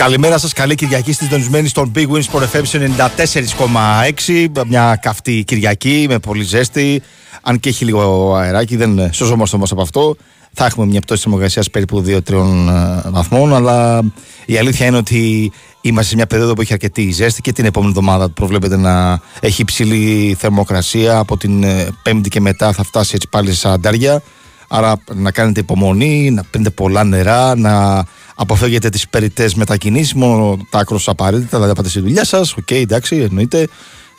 Καλημέρα σας, καλή Κυριακή στη συντονισμένη στον Big Wins Sport FM 94,6 Μια καυτή Κυριακή με πολύ ζέστη. Αν και έχει λίγο αεράκι, δεν σώζομαστε όμως από αυτό. Θα έχουμε μια πτώση θερμοκρασίας περίπου 2-3 βαθμών Αλλά η αλήθεια είναι ότι είμαστε σε μια περίοδο που έχει αρκετή ζέστη Και την επόμενη εβδομάδα προβλέπεται να έχει υψηλή θερμοκρασία Από την ε, Πέμπτη και μετά θα φτάσει έτσι πάλι σε αντάρια Άρα να κάνετε υπομονή, να πίνετε πολλά νερά, να αποφεύγετε τις περιττές μετακινήσεις, μόνο τα άκρως απαραίτητα, δηλαδή πάτε στη δουλειά σας. Οκ, εντάξει, εννοείται.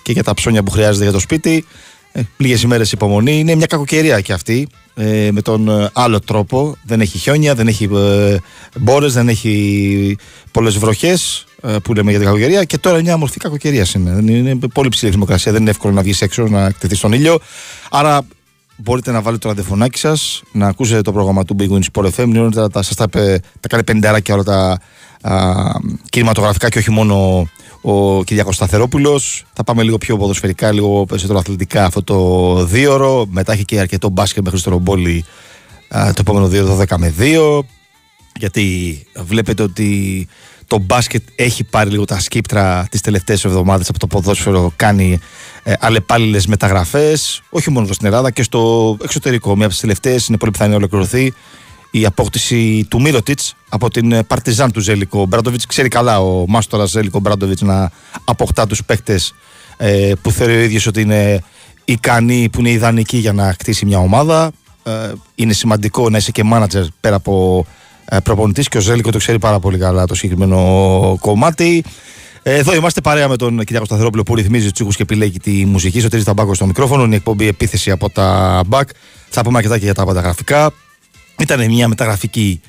Και για τα ψώνια που χρειάζεται για το σπίτι. Ε, Λίγες ημέρες υπομονή. Είναι μια κακοκαιρία και αυτή. Ε, με τον ε, άλλο τρόπο. Δεν έχει χιόνια, δεν έχει ε, μπόρες, δεν έχει πολλές βροχές ε, που λέμε για την κακοκαιρία. Και τώρα μια μορφή κακοκαιρίας είναι. Είναι πολύ ψηλή η θερμοκρασία. Δεν είναι εύκολο να βγεις έξω, να εκτεθείς στον ήλιο. Άρα μπορείτε να βάλετε το ραδιοφωνάκι σας, να ακούσετε το πρόγραμμα του Big Win Sport FM. Είναι όλα τα, σας τα, είπε- τα κάνει πενταράκια όλα τα α, κινηματογραφικά και όχι μόνο ο Κυριάκος Σταθερόπουλος. Θα πάμε λίγο πιο ποδοσφαιρικά, λίγο περισσότερο αθλητικά αυτό το δίωρο. Μετά έχει και αρκετό μπάσκετ με Χρήστο Ρομπόλη α, το επόμενο δύο 12 με 2. Γιατί βλέπετε ότι το μπάσκετ έχει πάρει λίγο τα σκύπτρα τις τελευταίες εβδομάδες από το ποδόσφαιρο κάνει ε, αλλεπάλληλες μεταγραφές όχι μόνο εδώ στην Ελλάδα και στο εξωτερικό. Μία από τις τελευταίες είναι πολύ πιθανή να ολοκληρωθεί η απόκτηση του Μύρωτιτς από την ε, Παρτιζάν του Ζέλικο. Μπράντοβιτς ξέρει καλά ο Μάστορας Ζέλικο Μπράντοβιτς να αποκτά τους παίκτες ε, που θεωρεί ο ίδιος ότι είναι ικανοί, που είναι ιδανικοί για να χτίσει μια ομάδα. Ε, είναι σημαντικό να είσαι και μάνατζερ πέρα από ε, προπονητής και ο Ζέλικο το ξέρει πάρα πολύ καλά το συγκεκριμένο κομμάτι. Ε, Εδώ είμαστε παρέα με τον Κυριάκο Σταθερόπουλο που ρυθμίζει τους ήχου και επιλέγει τη μουσική. Σωτήρης Ταμπάκο στο μικρόφωνο. Είναι η εκπομπή επίθεση από τα μπακ. Θα πούμε αρκετά και για τα μεταγραφικά. Ήταν μια μεταγραφική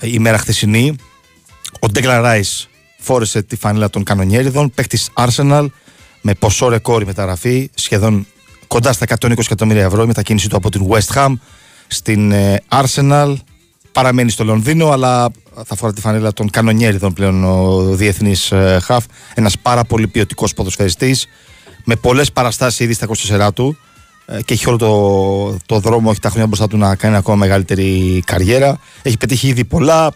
ε, ημέρα χθεσινή. Ο Ντέγκλαν Ράι φόρεσε τη φανέλα των κανονιέριδων. Παίχτη Arsenal με ποσό ρεκόρ η μεταγραφή. Σχεδόν κοντά στα 120 εκατομμύρια ευρώ η μετακίνηση του από την West Ham στην ε, Arsenal. Παραμένει στο Λονδίνο, αλλά θα φορά τη φανέλα των κανονιέριδων πλέον ο διεθνής Χαφ. Ένας πάρα πολύ ποιοτικός ποδοσφαιριστής με πολλές παραστάσεις ήδη στα 24 του ε, και έχει όλο το, το δρόμο, έχει τα χρόνια μπροστά του να κάνει ακόμα μεγαλύτερη καριέρα. Έχει πετύχει ήδη πολλά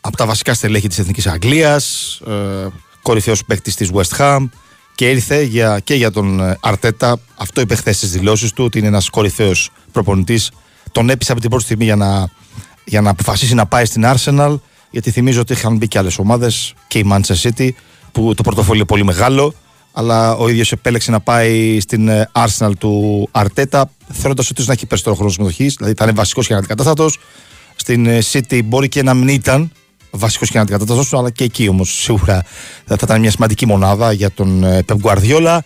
από τα βασικά στελέχη της Εθνικής Αγγλίας, ε, κορυφαίος παίκτης της West Ham και ήρθε για, και για τον ε, Αρτέτα. Αυτό είπε χθες στις δηλώσεις του, ότι είναι ένας κορυφαίος προπονητής. Τον έπεισε από την πρώτη στιγμή για να, για να αποφασίσει να πάει στην Arsenal, γιατί θυμίζω ότι είχαν μπει και άλλες ομάδες και η Manchester City, που το πορτοφόλι είναι πολύ μεγάλο, αλλά ο ίδιος επέλεξε να πάει στην ε, Arsenal του Αρτέτα, θεωρώντας ότι να έχει περισσότερο χρόνο συμμετοχής, δηλαδή θα είναι βασικός και αναντικατάστατος. Στην ε, City μπορεί και να μην ήταν βασικός και αναντικατάστατο, αλλά και εκεί όμως σίγουρα θα ήταν μια σημαντική μονάδα για τον ε, Pep Guardiola.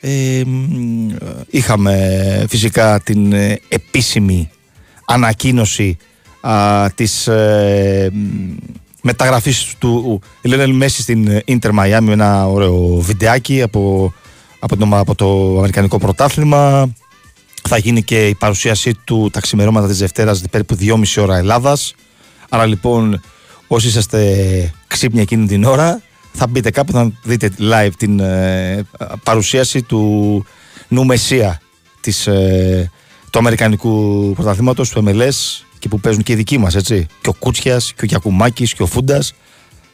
Ε, μ, είχαμε φυσικά την ε, επίσημη ανακοίνωση α, της ε, μ, μεταγραφής του Λένελ Μέση στην ε, Inter Miami. Με ένα ωραίο βιντεάκι από, από, το, από το Αμερικανικό Πρωτάθλημα. Θα γίνει και η παρουσίασή του τα ξημερώματα της Δευτέρας περίπου 2,5 ώρα Ελλάδας. Άρα λοιπόν όσοι είσαστε ξύπνια εκείνη την ώρα θα μπείτε κάπου θα δείτε live την ε, παρουσίαση του νου Μεσσία της, ε, του Αμερικανικού πρωταθλήματος του MLS και που παίζουν και οι δικοί μας, έτσι. Και ο Κούτσιας και ο Γιακουμάκης και ο Φούντας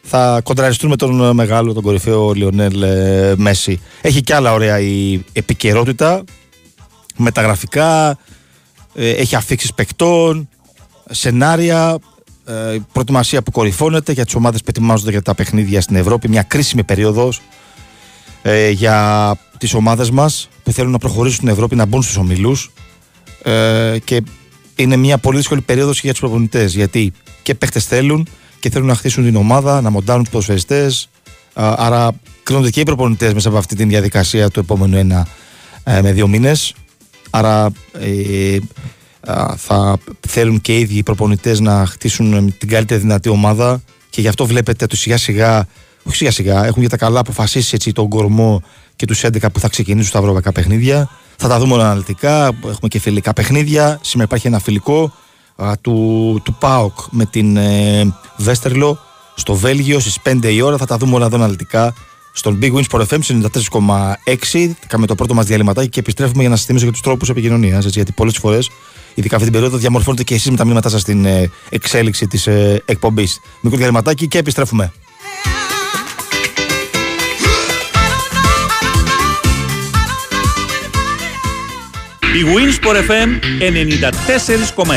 θα κοντραριστούν με τον μεγάλο, τον κορυφαίο Λιονέλ ε, Μέση. Έχει και άλλα ωραία η επικαιρότητα, μεταγραφικά, ε, έχει αφήξεις παικτών, σενάρια, ε, προετοιμασία που κορυφώνεται για τις ομάδες που ετοιμάζονται για τα παιχνίδια στην Ευρώπη. Μια κρίσιμη περίοδος ε, για τις ομάδες μας που θέλουν να προχωρήσουν στην Ευρώπη, να μπουν στους ομιλούς. Ε, και είναι μια πολύ δύσκολη περίοδος για τους προπονητές. Γιατί και παίχτες θέλουν και θέλουν να χτίσουν την ομάδα, να μοντάρουν τους ποδοσφαιριστές. Άρα κρίνονται και οι προπονητές μέσα από αυτή τη διαδικασία του επόμενου ένα ε, με δύο μήνες. Άρα ε, θα θέλουν και οι ίδιοι οι προπονητές να χτίσουν την καλύτερη δυνατή ομάδα και γι' αυτό βλέπετε ότι σιγά σιγά, όχι σιγά σιγά, έχουν για τα καλά αποφασίσει έτσι, τον κορμό και τους 11 που θα ξεκινήσουν στα ευρωπαϊκά παιχνίδια. Θα τα δούμε όλα αναλυτικά. Έχουμε και φιλικά παιχνίδια. Σήμερα υπάρχει ένα φιλικό του, του ΠΑΟΚ με την ε, Βέστερλο στο Βέλγιο στις 5 η ώρα. Θα τα δούμε όλα εδώ αναλυτικά στον Big Wins for FM 94,6. Κάνουμε το πρώτο μας διαλυματάκι και επιστρέφουμε για να σας θυμίσω για τους τρόπους επικοινωνίας. Γιατί πολλές φορές, ειδικά αυτή την περίοδο, διαμορφώνετε και εσείς με τα μήνυματά σας στην ε, εξέλιξη της ε, εκπομπής. Μικρό διαλυματάκι και επιστρέφουμε. Η Winsport FM 94,6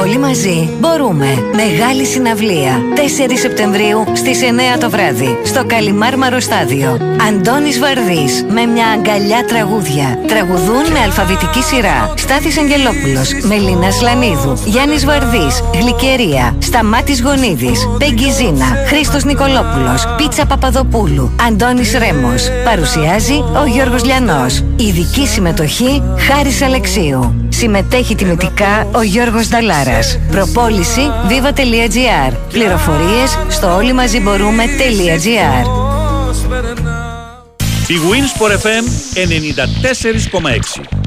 Όλοι μαζί μπορούμε. Μεγάλη συναυλία. 4 Σεπτεμβρίου στις 9 το βράδυ. Στο Καλιμάρμαρο Στάδιο. Αντώνης Βαρδί με μια αγκαλιά τραγούδια. Τραγουδούν με αλφαβητική σειρά. Στάθης Αγγελόπουλος. Μελίνας Λανίδου. Γιάννης Βαρδί. Γλυκερία. Σταμάτης Γονίδης. Πεγκιζίνα. Χρήστος Νικολόπουλος. Πίτσα Παπαδοπούλου. Αντώνης Ρέμος. Παρουσιάζει ο Γιώργος Λιανός. Ειδική συμμετοχή Χάρης Αλεξίου. Συμμετέχει τιμητικά ο Γιώργος Νταλάρας. Προπόληση viva.gr. Πληροφορίες στο όλοι μαζί μπορούμε.gr. Η Winsport FM 94,6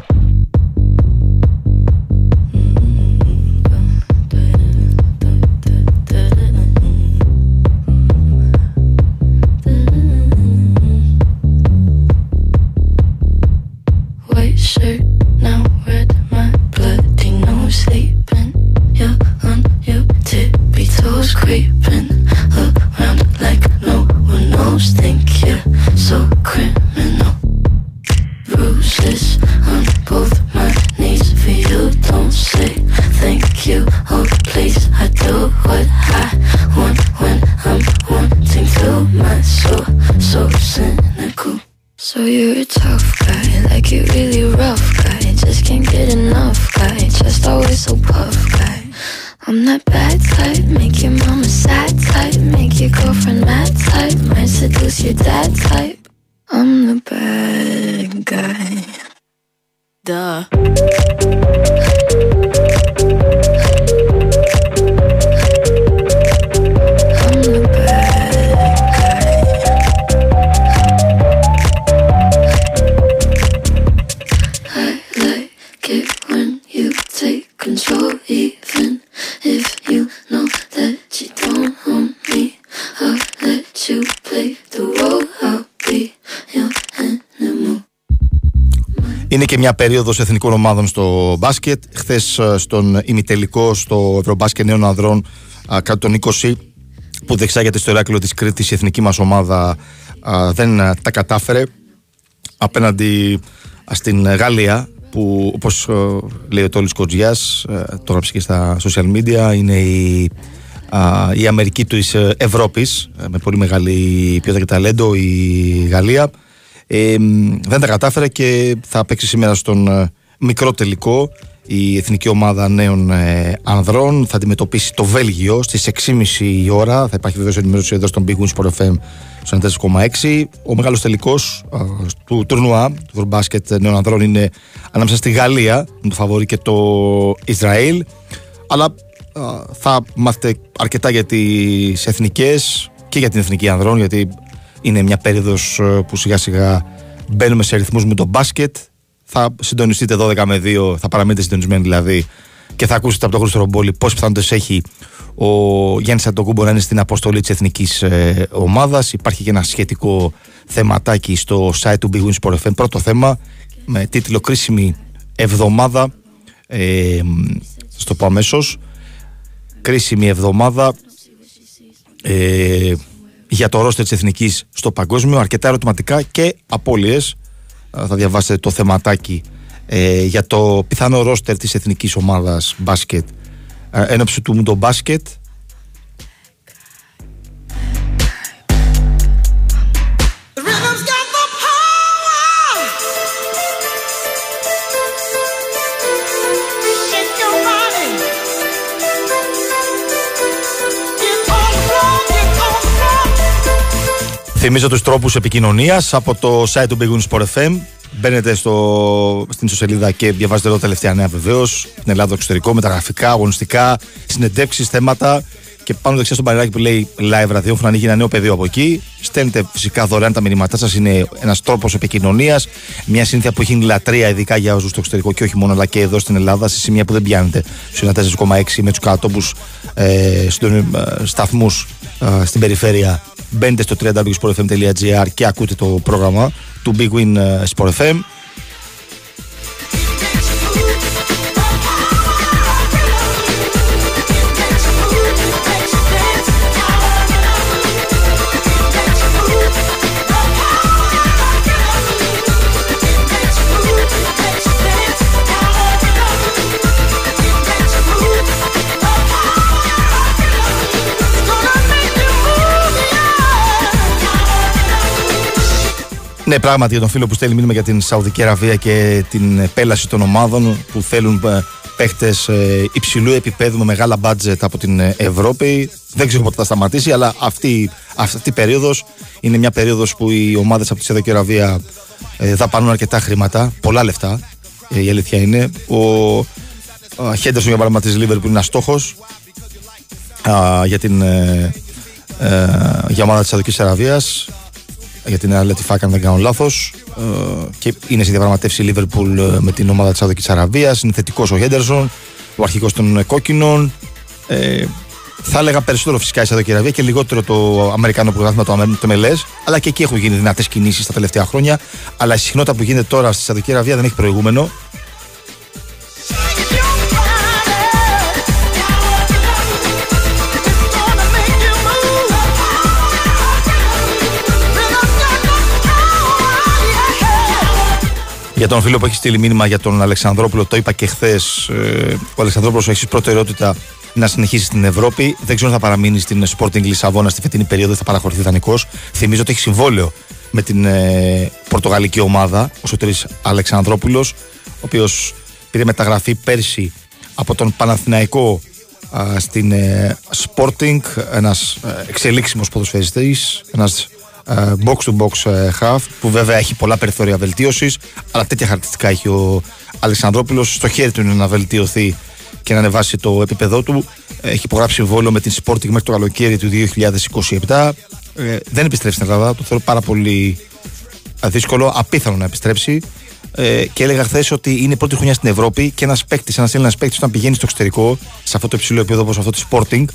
περίοδος εθνικών ομάδων στο μπάσκετ. Χθες ε, στον ημιτελικό στο Ευρωμπάσκετ Νέων Ανδρών κάτω των 20 που δεξάγεται στο Εράκλειο της Κρήτης η εθνική μας ομάδα δεν ε, τα κατάφερε απέναντι στην Γαλλία που όπως ε, λέει ο Τόλης Κοτζιάς το γράψει και στα social media είναι η, η Αμερική της Ευρώπης με πολύ μεγάλη ποιότητα και ταλέντο η Γαλλία ε, δεν τα κατάφερε και θα παίξει σήμερα στον ε, μικρό τελικό η Εθνική Ομάδα Νέων ε, Ανδρών. Θα αντιμετωπίσει το Βέλγιο στις 6.30 η ώρα. Θα υπάρχει βεβαίως ενημέρωση εδώ στον Big Wings Sport FM στο 4,6. Ο μεγάλος τελικός ε, του τουρνουά του Ευρωμπάσκετ Νέων Ανδρών είναι ανάμεσα στη Γαλλία, με το φαβορή και το Ισραήλ. Αλλά θα μάθετε αρκετά για τις εθνικές και για την εθνική ανδρών, γιατί είναι μια περίοδος ε, που σιγά σιγά μπαίνουμε σε ρυθμού με το μπάσκετ. Θα συντονιστείτε 12 με 2, θα παραμείνετε συντονισμένοι δηλαδή και θα ακούσετε από τον Χρήστο Ρομπόλη πόσε πιθανότητες έχει ο Γιάννης Αντοκούμπο να είναι στην αποστολή της εθνικής ε, ομάδας. Υπάρχει και ένα σχετικό θεματάκι στο site του Big Wins Sport FM. Πρώτο θέμα με τίτλο Κρίσιμη εβδομάδα ε, στο πω αμέσως. Κρίσιμη εβδομάδα ε, για το ρόστερ της Εθνικής στο παγκόσμιο. Αρκετά ερωτηματικά και απώλειες. Ε, Θα διαβάσετε το θεματάκι ε, για το πιθανό ρόστερ της Εθνικής Ομάδας Μπάσκετ. Ε, ένωψη του Μουντο Μπάσκετ. Θυμίζω τους τρόπους επικοινωνίας από το site του Big Win Sport FM. Μπαίνετε στο, στην ιστοσελίδα και διαβάζετε εδώ τα τελευταία νέα βεβαίως. Στην Ελλάδα, το εξωτερικό, μεταγραφικά, αγωνιστικά, συνεντεύξεις, θέματα. Και πάνω δεξιά στο μπανεράκι που λέει live ραδιόφωνο ανοίγει ένα νέο πεδίο από εκεί. Στέλνετε φυσικά δωρεάν τα μηνύματά σας. Είναι ένας τρόπος επικοινωνίας. Μια συνήθεια που έχει γίνει λατρεία, ειδικά για όσους στο εξωτερικό και όχι μόνο, αλλά και εδώ στην Ελλάδα, σε σημεία που δεν πιάνετε. Στους 4,6 με τους κατατόπους ε, σταθμούς ε, στην περιφέρεια. Μπαίνετε στο www.sportfm.gr και ακούτε το πρόγραμμα του Big Win ε, Sport FM. Ναι, πράγματι για τον φίλο που στέλνει μήνυμα για την Σαουδική Αραβία και την επέλαση των ομάδων που θέλουν παίχτες υψηλού επίπεδου με μεγάλα μπάτζετ από την ε, Ευρώπη. Δεν ξέρω πότε θα σταματήσει, αλλά αυτή, αυτή η περίοδος είναι μια περίοδος που οι ομάδες από τη Σαουδική Αραβία ε, δαπανούν αρκετά χρήματα, πολλά λεφτά. Ε, η αλήθεια είναι. Ο Χέντερσον για παράδειγμα της Λίβερπουλ είναι ένας στόχος για την ε, ε, για ομάδα της Σαουδικής Αραβίας για την Αλέτη Φάκα, αν δεν κάνω λάθος. Ε, και είναι στη διαπραγματεύση η Λίβερπουλ ε, με την ομάδα της Σαουδική Αραβίας. Είναι θετικός ο Χέντερσον, ο αρχικός των ε, κόκκινων. Ε, θα έλεγα περισσότερο φυσικά η Σαουδική Αραβία και λιγότερο το Αμερικάνο πρωτάθλημα, το, Αμέ- το MLS. Αλλά και εκεί έχουν γίνει δυνατές κινήσεις τα τελευταία χρόνια. Αλλά η συχνότητα που γίνεται τώρα στη Σαουδική Αραβία δεν έχει προηγούμενο. Για τον φίλο που έχει στείλει μήνυμα για τον Αλεξανδρόπουλο, το είπα και χθες. ο Αλεξανδρόπουλος έχεις προτεραιότητα να συνεχίσεις στην Ευρώπη. Δεν ξέρω αν θα παραμείνει στην Sporting Λισαβόνα στη φετινή περίοδο, θα παραχωρηθεί δανεικός. Θυμίζω ότι έχει συμβόλαιο με την ε, πορτογαλική ομάδα, ο Σωτήρης Αλεξανδρόπουλος, ο οποίος πήρε μεταγραφή πέρσι από τον Παναθηναϊκό α, στην ε, Sporting, ένας ε, εξελίξιμος ποδοσφαιριστής, ένας ε, box to box ε, half που βέβαια έχει πολλά περιθώρια βελτίωσης αλλά τέτοια χαρακτηριστικά έχει ο Αλεξανδρόπουλος. Στο χέρι του είναι να βελτιωθεί και να ανεβάσει το επίπεδό του. Έχει υπογράψει συμβόλαιο με την Sporting μέχρι το καλοκαίρι του 2027 ε, δεν επιστρέφει στην Ελλάδα το θεωρώ πάρα πολύ ε, δύσκολο, απίθανο να επιστρέψει. Ε, και έλεγα χθες ότι είναι η πρώτη χρονιά στην Ευρώπη και ένας παίκτης, ένας Έλληνας παίκτης, όταν πηγαίνει στο εξωτερικό, σε αυτό το υψηλό επίπεδο όπως αυτό της Sporting,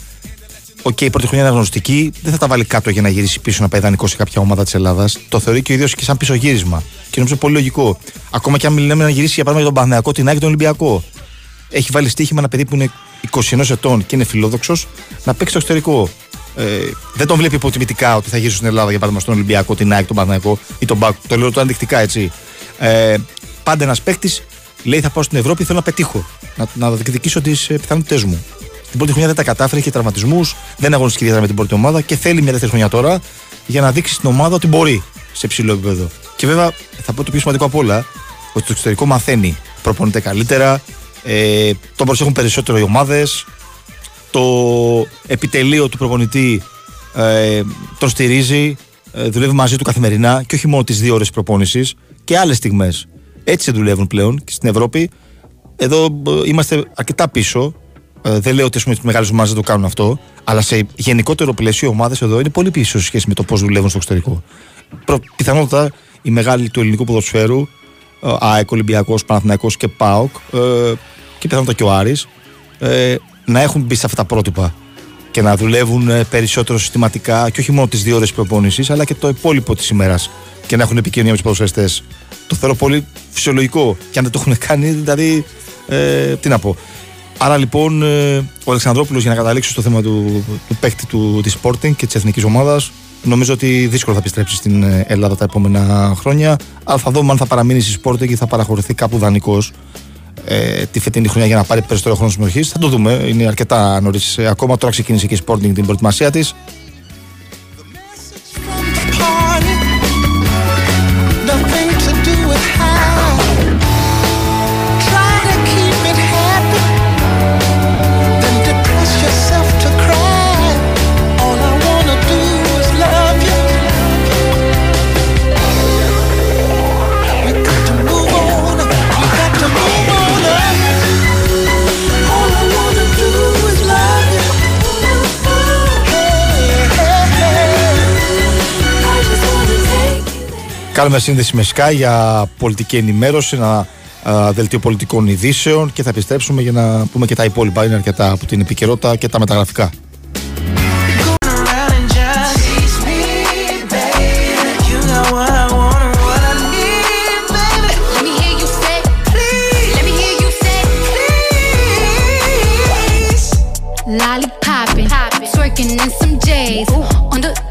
Οκ, η πρώτη χρονιά είναι γνωστική, δεν θα τα βάλει κάτω για να γυρίσει πίσω να πάει δανεικό σε κάποια ομάδα της Ελλάδας. Το θεωρεί και ο ίδιος και σαν πίσω γύρισμα. Και νομίζω πολύ λογικό. Ακόμα και αν μιλάμε να γυρίσει για παράδειγμα για τον Παναθηναϊκό, την ΑΕΚ, τον Ολυμπιακό. Έχει βάλει στοίχημα ένα παιδί που είναι 21 ετών και είναι φιλόδοξος να παίξει στο εξωτερικό. Ε, δεν τον βλέπει υποτιμητικά ότι θα γυρίσει στην Ελλάδα για παράδειγμα στον Ολυμπιακό, την ΑΕΚ, τον Παναθηναϊκό ή τον ΠΑΟΚ. Το λέω ενδεικτικά έτσι. Ε, πάντα ένας παίκτης λέει θα πάω στην Ευρώπη, θέλω να πετύχω. Να, να διεκδικήσω τις πιθανότητές μου. Την πρώτη χρονιά δεν τα κατάφερε, είχε τραυματισμούς, δεν αγωνιστική ιδιαίτερα με την πρώτη ομάδα και θέλει μια δεύτερη χρονιά τώρα για να δείξει στην ομάδα ότι μπορεί σε ψηλό επίπεδο. Και βέβαια θα πω το πιο σημαντικό απ' όλα, ότι το εξωτερικό μαθαίνει, προπονείται καλύτερα, ε, τον προσέχουν περισσότερο οι ομάδες, το επιτελείο του προπονητή ε, τον στηρίζει, ε, δουλεύει μαζί του καθημερινά και όχι μόνο τις δύο ώρες προπόνησης και άλλες στιγμές. Έτσι δουλεύουν πλέον και στην Ευρώπη. Εδώ ε, είμαστε αρκετά πίσω. Ε, δεν λέω ότι οι μεγάλες ομάδες δεν το κάνουν αυτό, αλλά σε γενικότερο πλαίσιο οι ομάδες εδώ είναι πολύ πίσω σε σχέση με το πώς δουλεύουν στο εξωτερικό. Προ, πιθανότατα οι μεγάλοι του ελληνικού ποδοσφαίρου, ε, ΑΕΚ, Ολυμπιακός, Παναθηναϊκός και ΠΑΟΚ ε, και πιθανότατα και ο Άρης, ε, να έχουν μπει σε αυτά τα πρότυπα και να δουλεύουν ε, περισσότερο συστηματικά και όχι μόνο τις δύο ώρες προπόνησης, αλλά και το υπόλοιπο της ημέρας και να έχουν επικοινωνία με τους ποδοσφαιριστές. Το θεωρώ πολύ φυσιολογικό και αν δεν το έχουν κάνει, δηλαδή. Ε, τι να πω. Άρα λοιπόν ε, ο Αλεξανδρόπουλος για να καταλήξει στο θέμα του, του παίκτη του, της Sporting και της εθνικής ομάδας νομίζω ότι δύσκολο θα επιστρέψει στην ε, Ελλάδα τα επόμενα χρόνια αλλά θα δούμε αν θα παραμείνει στη Sporting ή θα παραχωρηθεί κάπου δανεικός ε, τη φετινή χρονιά για να πάρει περισσότερο χρόνο συμμετοχής. Θα το δούμε. Είναι αρκετά νωρίς. Ε, ακόμα τώρα ξεκίνησε και η Sporting την προετοιμασία της. Κάνουμε σύνδεση με Sky για πολιτική ενημέρωση, ένα α, δελτίο πολιτικών ειδήσεων και θα επιστρέψουμε για να πούμε και τα υπόλοιπα. Είναι αρκετά από την επικαιρότητα και τα μεταγραφικά.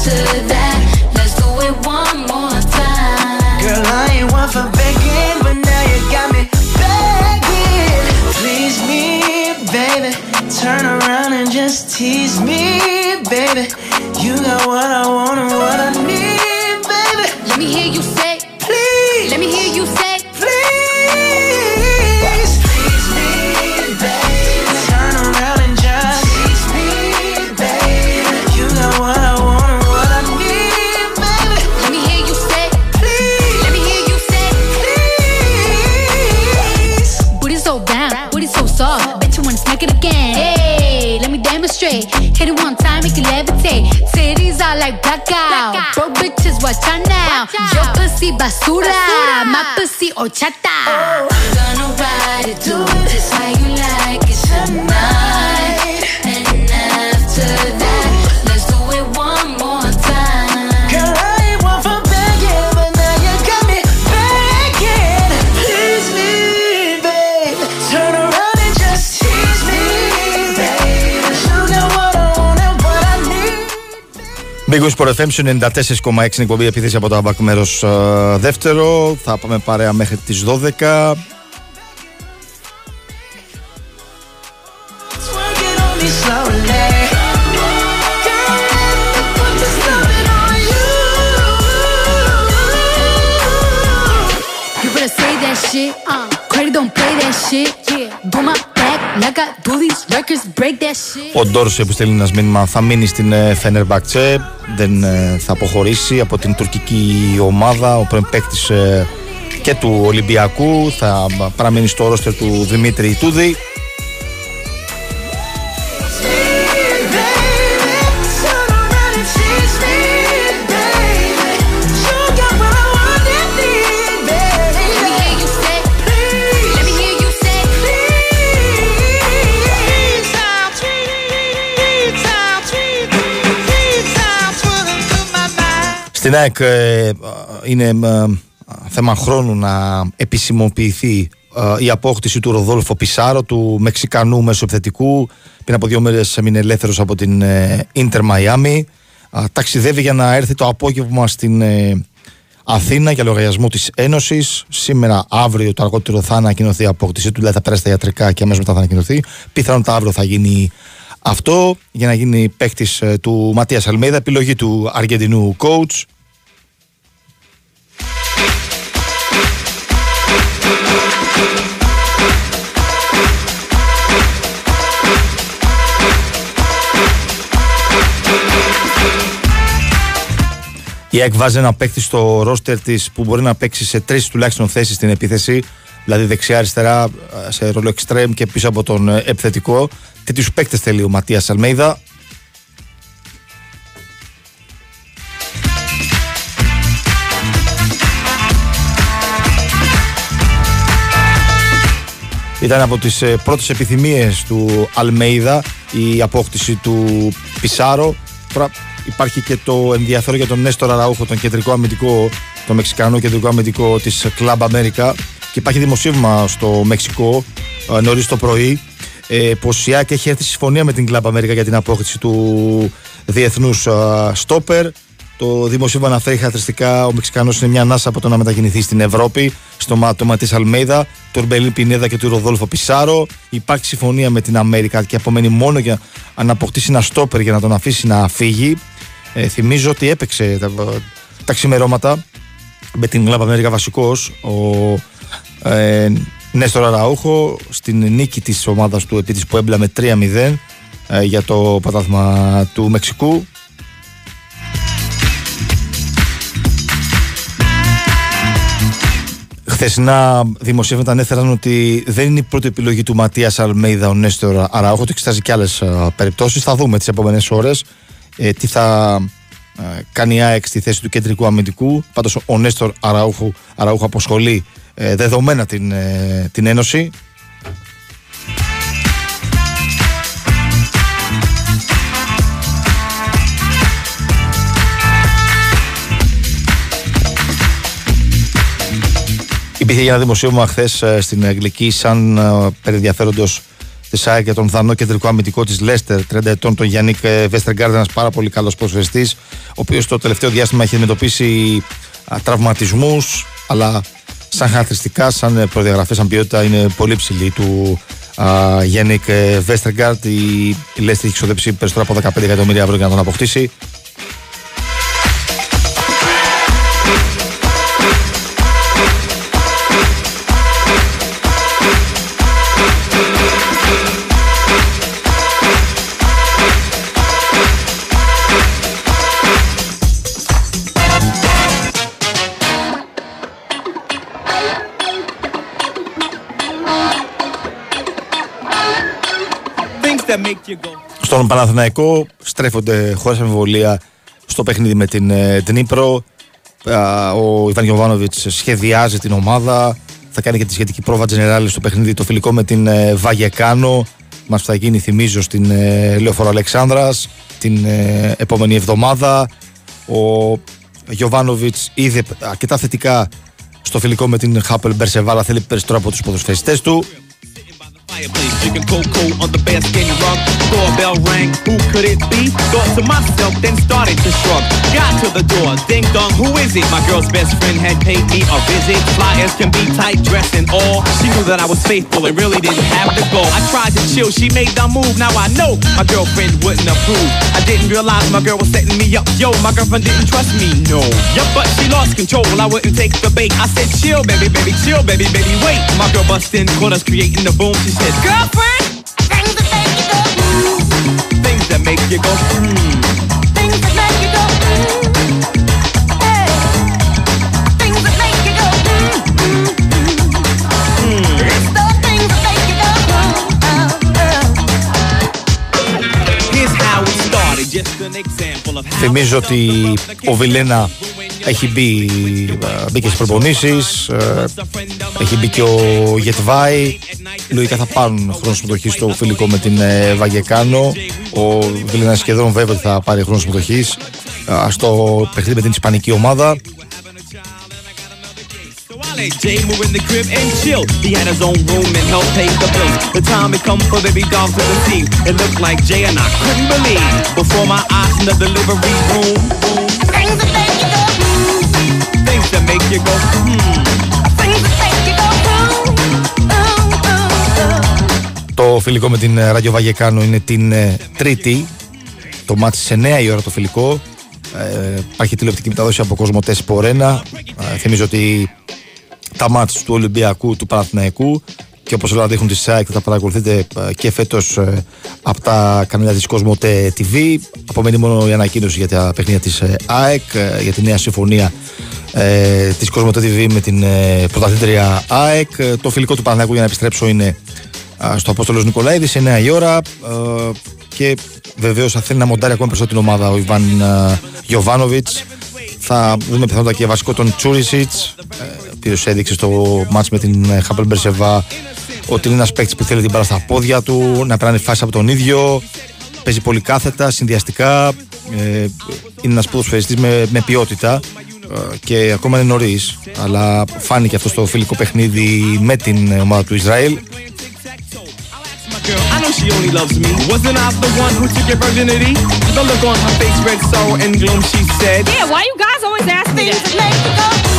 after that, let's do it one more time. Girl, I ain't one for begging, but now you got me begging. Please me, baby. Turn around and just tease me, baby. You got what I want and what I need, baby. Let me hear you basura, basura. mapesi o chata. Oh. Big Wings Sport FM στου 94,6 είναι εκπομπή επίθεση από το Αμπακ μέρος δεύτερο. Θα πάμε παρέα μέχρι τις 12. Ο Ντόρσε που στέλνει ένα μήνυμα θα μείνει στην Φενερμπακτσέ. Δεν ε, θα αποχωρήσει από την τουρκική ομάδα. Ο πρώην παίκτης και του Ολυμπιακού θα παραμείνει στο ρόστερ του Δημήτρη Τούδη. Στην ΑΕΚ ε, είναι ε, θέμα χρόνου να επισημοποιηθεί ε, η απόκτηση του Ροδόλφο Πισάρο, του Μεξικανού μεσοεπιθετικού. Πριν από δύο μέρες έμεινε ελεύθερος από την Ιντερ Μαϊάμι. Ταξιδεύει για να έρθει το απόγευμα στην ε, Αθήνα για λογαριασμό της Ένωσης. Σήμερα, αύριο, το αργότερο θα ανακοινωθεί η απόκτησή του, δηλαδή θα περάσει τα ιατρικά και αμέσως μετά θα ανακοινωθεί. Πιθανότατα αύριο θα γίνει αυτό για να γίνει παίκτης του Ματίας Αλμέιδα, επιλογή του Αργεντινού coach. Η ΑΕΚ βάζει ένα παίκτη στο ρόστερ της που μπορεί να παίξει σε τρεις τουλάχιστον θέσεις στην επίθεση. Δηλαδή δεξιά-αριστερά ε, σε ρόλο εξτρέμ και πίσω από τον ε, επιθετικό. Τέτοιους παίκτες θέλει ο Ματίας Αλμέιδα. Ήταν από τις ε, πρώτες επιθυμίες του Αλμέιδα η απόκτηση του Πισάρο. Τώρα υπάρχει και το ενδιαφέρον για τον Νέστορα Ραούχο, τον κεντρικό αμυντικό, τον μεξικανό κεντρικό αμυντικό της Club America και υπάρχει δημοσίευμα στο Μεξικό ε, νωρίς το πρωί ε, πως η ΑΕΚ έχει έρθει σε συμφωνία με την Club America για την απόκτηση του διεθνούς ε, στόπερ το δημοσίευμα αναφέρει χαρακτηριστικά ο Μεξικανός είναι μια ανάσα από το να μετακινηθεί στην Ευρώπη, στο μάτωμα της Αλμέιδα, του Ορμπελίν Πινέδα και του Ροδόλφο Πισάρο. Υπάρχει συμφωνία με την Αμέρικα και απομένει μόνο για να αποκτήσει ένα στόπερ για να τον αφήσει να φύγει. Ε, θυμίζω ότι έπαιξε τα, τα ξημερώματα με την Λάμπα Αμέρικα βασικός ο ε, Νέστορα Αραούχο στην νίκη της ομάδας του επί που έμπλαμε 3-0 ε, για το πρωτάθλημα του Μεξικού. Χθεσινά δημοσίευματα ανέφεραν ότι δεν είναι η πρώτη επιλογή του Ματίας Αλμέιδα ο Νέστορ Αραούχο, ότι εξετάζει και άλλες περιπτώσεις. Θα δούμε τις επόμενες ώρες ε, τι θα ε, κάνει η ΑΕΚ στη θέση του κεντρικού αμυντικού. Πάντως ο Νέστορ Αραούχο, Αραούχο αποσχολεί ε, δεδομένα την, ε, την Ένωση. Υπήρχε για ένα δημοσίευμα χθες στην Αγγλική, σαν ε, περί ενδιαφέροντος της ΑΕΚ για τον Δανό κεντρικό αμυντικό της Λέστερ, 30 ετών, τον Γιάννικ Βέστεργκάρντ, ένας πάρα πολύ καλός προσφεστή, ο οποίος το τελευταίο διάστημα έχει αντιμετωπίσει τραυματισμούς, αλλά σαν χαρακτηριστικά, σαν προδιαγραφές, σαν ποιότητα είναι πολύ ψηλή του Γιάννικ Βέστεργκάρντ. Η, η Λέστερ έχει ξοδέψει περισσότερο από 15 εκατομμύρια ευρώ για να τον αποκτήσει. Στον Παναθηναϊκό στρέφονται χωρίς αμφιβολία στο παιχνίδι με την ε, Τνίπρο. Ο Ιβάν Γιωβάνοβιτς σχεδιάζει την ομάδα. Θα κάνει και τη σχετική πρόβα Τζενεράλη στο παιχνίδι το φιλικό με την ε, Βαγεκάνο. Μας θα γίνει, θυμίζω, στην ε, Λεωφόρο Αλεξάνδρας την επόμενη εβδομάδα. Ο Γιωβάνοβιτς είδε αρκετά θετικά στο φιλικό με την Χάπελ Μπερσεβάλα. Θέλει περισσότερο από τους ποδοσφαιριστές του. Fireplace, drinking cocoa on the bearskin rug. Doorbell rang, who could it be? Thought to myself, then started to shrug. Got to the door, ding dong, who is it? My girl's best friend had paid me a visit. Flyers can be tight dressed and all. She knew that I was faithful and really didn't have to go. I tried to chill, she made the move. Now I know my girlfriend wouldn't approve. I didn't realize my girl was setting me up. Yo, my girlfriend didn't trust me, no. Yep, but she lost control. I wouldn't take the bait. I said, chill, baby, baby, chill, baby, baby, wait. My girl bust in, caught us creating the boom. She said, girlfriend, things that make you go hmm. Things that make you go hmm. Things that make you go hmm. Hey. Things that make you go hmm. hmm. It's the things that make you go Here's how it started, just an example of how Θυμίζω ότι ο Βιλένα έχει μπει, ε, μπήκε στις προπονήσεις, έχει μπει και ο Γετβάη. Λογικά θα πάρουν χρόνο συμμετοχή στο φιλικό με την ε, Βαγεκάνο. Ο Βιλένα σχεδόν βέβαια ότι θα πάρει χρόνο συμμετοχής στο παιχνίδι με την Ισπανική ομάδα. I let Jay move in the crib and chill. He had his own room and helped pay the bills. The time had come for baby doll to the scene. It looked like Jay and I couldn't believe. Before my eyes in the delivery room. That make you go hmm. Things that make you go Το φιλικό με την ε, Ράγιο Βαγεκάνο είναι την ε, Τρίτη. Το μάτι σε 9 η ώρα το φιλικό. Ε, υπάρχει τηλεοπτική μεταδόση από κόσμο Πορένα. Ε, θυμίζω ότι τα μάτια του Ολυμπιακού, του Παναθηναϊκού και όπως όλα δείχνουν της ΣΑΕΚ θα τα παρακολουθείτε ε, και φέτος ε, από τα κανάλια της Κοσμοτέ TV. Απομένει μόνο η ανακοίνωση για τα παιχνίδια της ε, ΑΕΚ, ε, για τη νέα συμφωνία ε, της Κοσμοτέ TV με την ε, πρωταθλήτρια ΑΕΚ. Ε, Το φιλικό του Παναθηναϊκού για να επιστρέψω είναι α, στο Απόστολος Νικολαίδης σε 9 η ώρα ε, και βεβαίως θα θέλει να μοντάρει ακόμα περισσότερο την ομάδα ο Ιβάν ε, Γιωβάνοβιτς θα δούμε πιθανότατα και βασικό τον Τσούρισιτς, ο οποίος έδειξε στο μάτς με την ε, Χάπελ Μπερσεβά ότι είναι ένας παίκτης που θέλει την μπάλα στα πόδια του, να περνάει φάση από τον ίδιο. Παίζει πολύ κάθετα, συνδυαστικά. Ε, είναι ένας ποδοσφαιριστή με, με ποιότητα ε, και ακόμα είναι νωρίς. Αλλά φάνηκε αυτό στο φιλικό παιχνίδι με την ε, ομάδα του Ισραήλ. My girl, I know she only loves me. Wasn't I the one who took your virginity? The look on her face, red sorrow and gloom, she said. Yeah, why you guys always ask me that?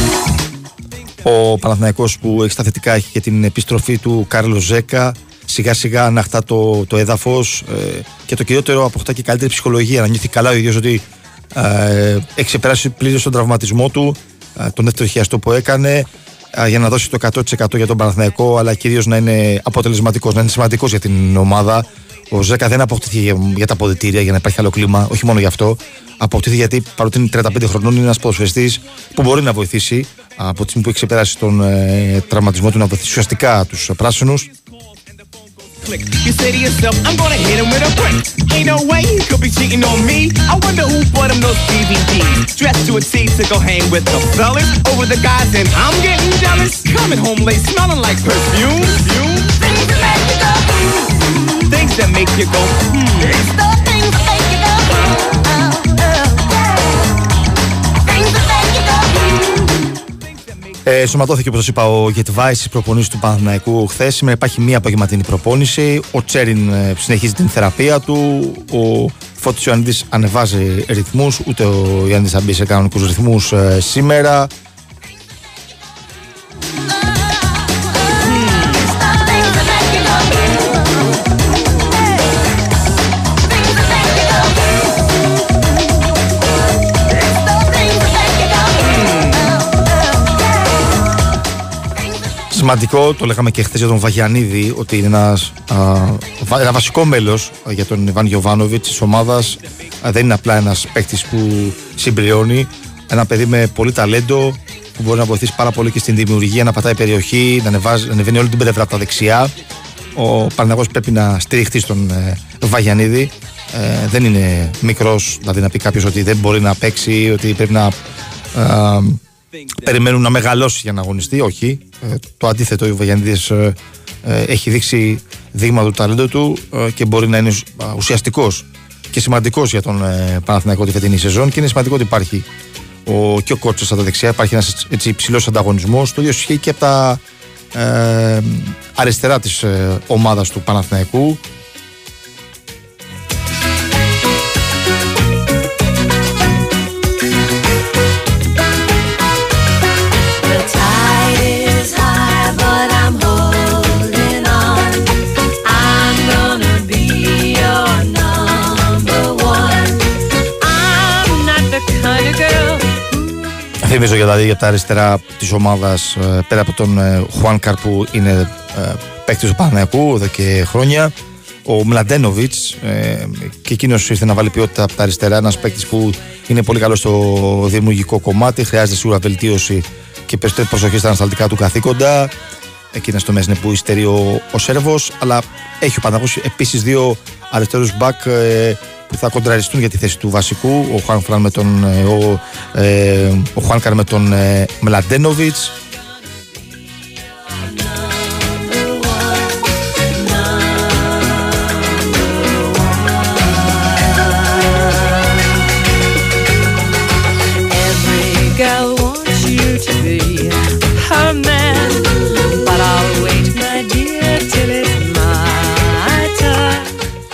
Ο Παναθηναϊκός που έχει στα θετικά έχει και την επιστροφή του Κάρλο Ζέκα. Σιγά σιγά αναχτά το, το έδαφος ε, και το κυριότερο αποκτά και καλύτερη ψυχολογία. Να νιώθει καλά ο ίδιος ότι ε, έχει ξεπεράσει πλήρως τον τραυματισμό του, ε, τον δεύτερο χειαστό που έκανε, ε, για να δώσει το 100% για τον Παναθηναϊκό, αλλά κυρίως να είναι αποτελεσματικός, να είναι σημαντικός για την ομάδα. Ο Ζέκα δεν αποκτήθηκε για, για τα αποδητήρια, για να υπάρχει άλλο κλίμα, όχι μόνο γι' αυτό. Αποκτήθηκε γιατί παρότι είναι 35 χρονών, είναι ένας ποδοσφαιριστής που μπορεί να βοηθήσει από τη στιγμή που έχει ξεπεράσει τον ε, τραυματισμό του να βοηθήσει ουσιαστικά τους πράσινους. Ε, σωματώθηκε όπως είπα ο Γετβάη στις προπονήσεις του Παναθηναϊκού χθες. Σήμερα υπάρχει μία απογευματινή προπόνηση. Ο Τσέριν ε, συνεχίζει την θεραπεία του. Ο Φώτης Ιωαννίδης ανεβάζει ρυθμούς. Ούτε ο Ιωαννίδης θα μπει σε κανονικούς ρυθμούς σήμερα. Σημαντικό, το λέγαμε και χθες για τον Βαγιανίδη, ότι είναι ένας, α, βα- ένα βασικό μέλος για τον Ιβάν Γιοβάνοβιτ της ομάδας. Δεν είναι απλά ένας παίκτης που συμπληρώνει. Ένα παιδί με πολύ ταλέντο που μπορεί να βοηθήσει πάρα πολύ και στην δημιουργία, να πατάει περιοχή, να, ανεβάζει, να ανεβαίνει όλη την πλευρά από τα δεξιά. Ο Παναγός πρέπει να στηριχτεί στον ε, Βαγιανίδη. Ε, δεν είναι μικρός, δηλαδή να πει κάποιος ότι δεν μπορεί να παίξει, ότι πρέπει να ε, περιμένουν να μεγαλώσει για να αγωνιστεί. Όχι. Ε, το αντίθετο, ο Βαγιανίδη ε, ε, έχει δείξει δείγμα του ταλέντου του ε, και μπορεί να είναι ουσιαστικός και σημαντικός για τον ε, Παναθηναϊκό τη φετινή σεζόν. Και είναι σημαντικό ότι υπάρχει ο, και ο κότσο στα δεξιά. Υπάρχει ένας υψηλός ανταγωνισμός. Το ίδιο ισχύει και από τα ε, αριστερά της ε, ομάδας του Παναθηναϊκού. Θυμίζω για, δηλαδή, για τα αριστερά της ομάδας πέρα από τον ε, Χουάνκαρ που είναι ε, παίκτης του Παναθηναϊκού εδώ και χρόνια. Ο Μλαντένοβιτς ε, και εκείνος ήρθε να βάλει ποιότητα από τα αριστερά. Ένας παίκτης που είναι πολύ καλός στο δημιουργικό κομμάτι. Χρειάζεται σίγουρα βελτίωση και περισσότερη προσοχή στα ανασταλτικά του καθήκοντα. Εκείνα στο μέσα είναι που υστερεί ο, ο Σέρβος. Αλλά έχει ο Παναγό επίσης δύο αριστερούς μπακ ε, που θα κοντραριστούν για τη θέση του βασικού. Ο Χουάν Φραν με τον, ε, ο, ε, ο Χουάνκαρ με τον ε, Μλαντένοβιτς.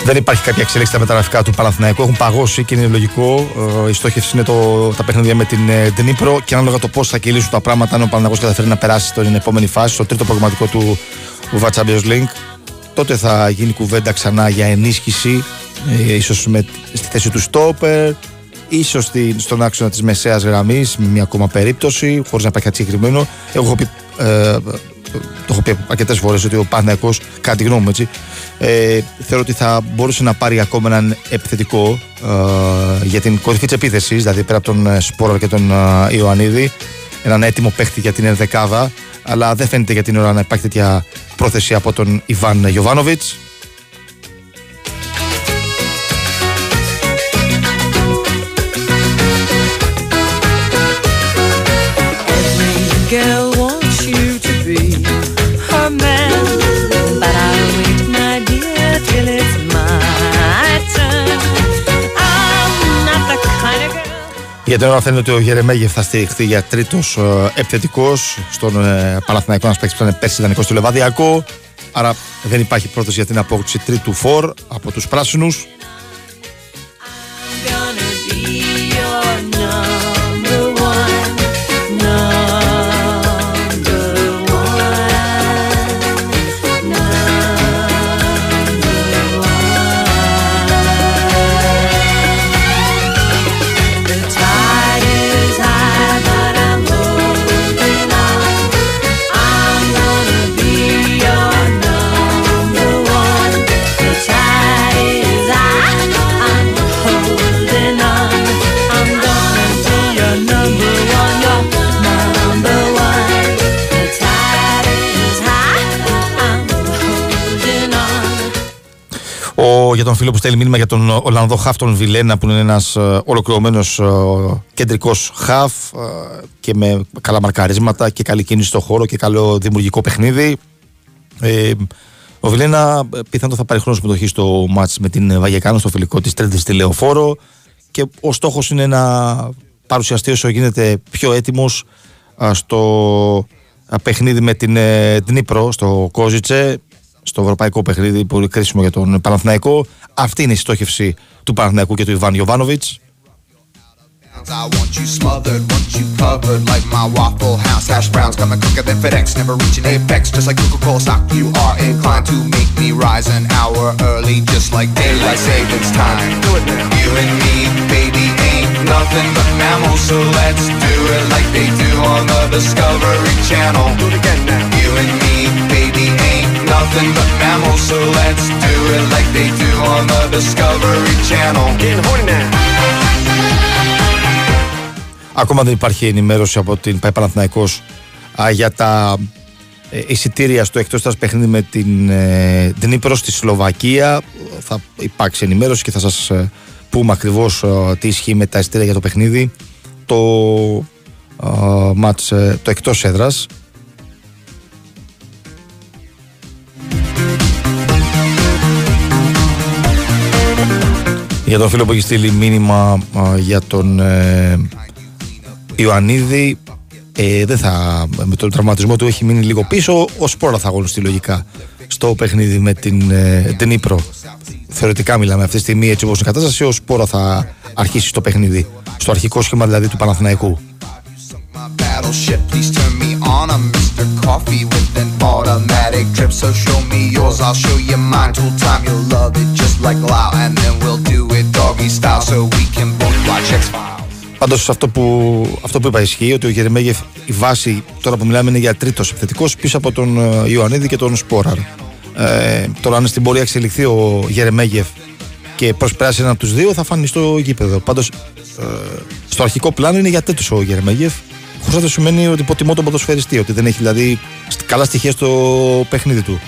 Δεν υπάρχει κάποια εξέλιξη στα μεταγραφικά του Παναθηναϊκού. Έχουν παγώσει και είναι λογικό. Ε, Η στόχευση είναι το, τα παιχνίδια με την ε, Dnipro και ανάλογα το πώς θα κυλήσουν τα πράγματα, αν ο Παναθηναϊκός καταφέρει να περάσει στην επόμενη φάση, στο τρίτο προγραμματικό του UEFA Champions League, τότε θα γίνει κουβέντα ξανά για ενίσχυση, ε, ίσως με, στη θέση του στόπερ, ίσως στην, στον άξονα της μεσαίας γραμμής, με μια ακόμα περίπτωση, χωρίς να υπάρχει κάτι συγκεκριμένο. Εγώ έχω πει ε, το έχω πει αρκετές φορές ότι ο Παναθυναϊκό, κατά τη γνώμη μου έτσι, ε, θεωρώ ότι θα μπορούσε να πάρει ακόμα έναν επιθετικό ε, για την κορυφή της επίθεσης, δηλαδή πέρα από τον ε, Σπόρο και τον ε, Ιωαννίδη. Έναν έτοιμο παίχτη για την ενδεκάδα, αλλά δεν φαίνεται για την ώρα να υπάρχει τέτοια πρόθεση από τον Ιβάν Γιοβάνοβιτ. Για την ώρα φαίνεται ότι ο Γερεμέγεφ θα στηριχθεί για τρίτος επιθετικός στον ε, Παναθηναϊκό, ένας παίκτης που ήταν πέρσι ιδανικός στο Λεβαδιακό. Άρα δεν υπάρχει πρόταση για την απόκτηση τρίτου φορ από τους πράσινους. Τον φίλο που στέλνει μήνυμα για τον Ολλανδό Χαφ, τον Βιλένα, που είναι ένας ολοκληρωμένος κεντρικός χαφ ε, και με καλά μαρκαρίσματα και καλή κίνηση στο χώρο και καλό δημιουργικό παιχνίδι. Ε, ο Βιλένα ε, πιθανόν θα πάρει χρόνο συμμετοχής στο μάτς με την Βαγεκάνο στο φιλικό της Τρίτης στη Λεωφόρο και ο στόχος είναι να παρουσιαστεί όσο γίνεται πιο έτοιμος α, στο α, παιχνίδι με την ε, Δνήπρο στο Κόζιτσε στο ευρωπαϊκό παιχνίδι, πολύ κρίσιμο για τον Παναθυναϊκό. Αυτή είναι η στόχευση του Παναθυναϊκού και του Ιβάνιου Ιωβάνοβιτ nothing but mammals, so let's do it like they do on the Discovery Channel. Getting horny now. Ακόμα δεν υπάρχει ενημέρωση από την ΠαΕ Παναθηναϊκός α, για τα ε, εισιτήρια στο εκτός σας παιχνίδι με την ε, Δνήπρο στη Σλοβακία. Θα υπάρξει ενημέρωση και θα σας ε, πούμε ακριβώς ε, τι ισχύει με τα εισιτήρια για το παιχνίδι. Το ε, μάτς, ε, το εκτός έδρας. Για τον φίλο που έχει στείλει μήνυμα α, για τον ε, Ιωαννίδη ε, δεν θα, με τον τραυματισμό του έχει μείνει λίγο πίσω ο Σπόρα θα αγωνιστεί λογικά στο παιχνίδι με την, ε, την Ήπρο θεωρητικά μιλάμε αυτή τη στιγμή έτσι όπως είναι η κατάσταση ο Σπόρα θα αρχίσει στο παιχνίδι στο αρχικό σχήμα δηλαδή του Παναθηναϊκού my battleship. Please turn me on. I'm Mr. Coffee with an automatic drip. So show me yours, I'll show you mine. Tool time, you'll love it just like Lao. And then we'll do it doggy style so we can both watch X Files. Πάντως αυτό που, αυτό που είπα ισχύει ότι ο Γερεμέγεφ η βάση τώρα που μιλάμε είναι για τρίτος επιθετικός πίσω από τον ε, Ιωαννίδη και τον Σπόραρ. Ε, τώρα, αν στην πορεία εξελιχθεί ο Γερεμέγεφ και προσπεράσει έναν από τους δύο, θα φανεί στο γήπεδο. Πάντως, ε, στο αρχικό πλάνο είναι για τέτοιο ο Γερεμέγεφ. Χωρίς αυτό σημαίνει ότι υποτιμώ τον ποδοσφαιριστή, ότι δεν έχει δηλαδή καλά στοιχεία στο παιχνίδι του.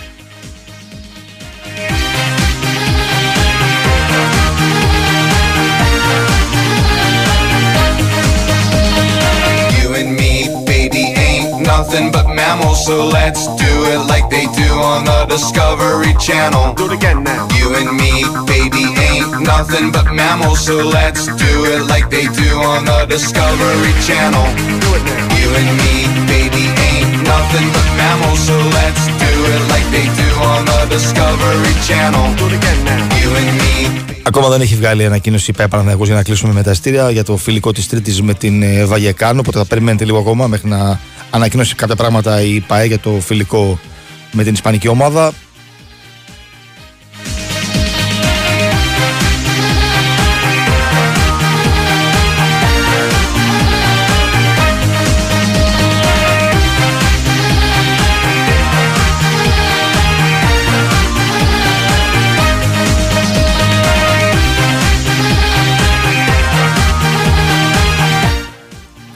Nothing but mammals. So let's do it like they do on the Discovery Channel. Do it again now. You and me, baby, ain't nothing but mammals. So let's do it like they do on the Discovery Channel. Do it now. You and me, baby, ain't nothing but mammals. So let's do it like they do on the Discovery Channel. Do it again now. You and me. Ακόμα δεν έχει βγάλει ανακοίνωση η ΠαΕ Παναθηναϊκός για να κλείσουμε με τα ειστήρια για το φιλικό τη Τρίτη με την ε, Βαγεκάνο. Οπότε θα περιμένετε λίγο ακόμα μέχρι να ανακοίνωσει κάποια πράγματα η ΠαΕ για το φιλικό με την Ισπανική ομάδα.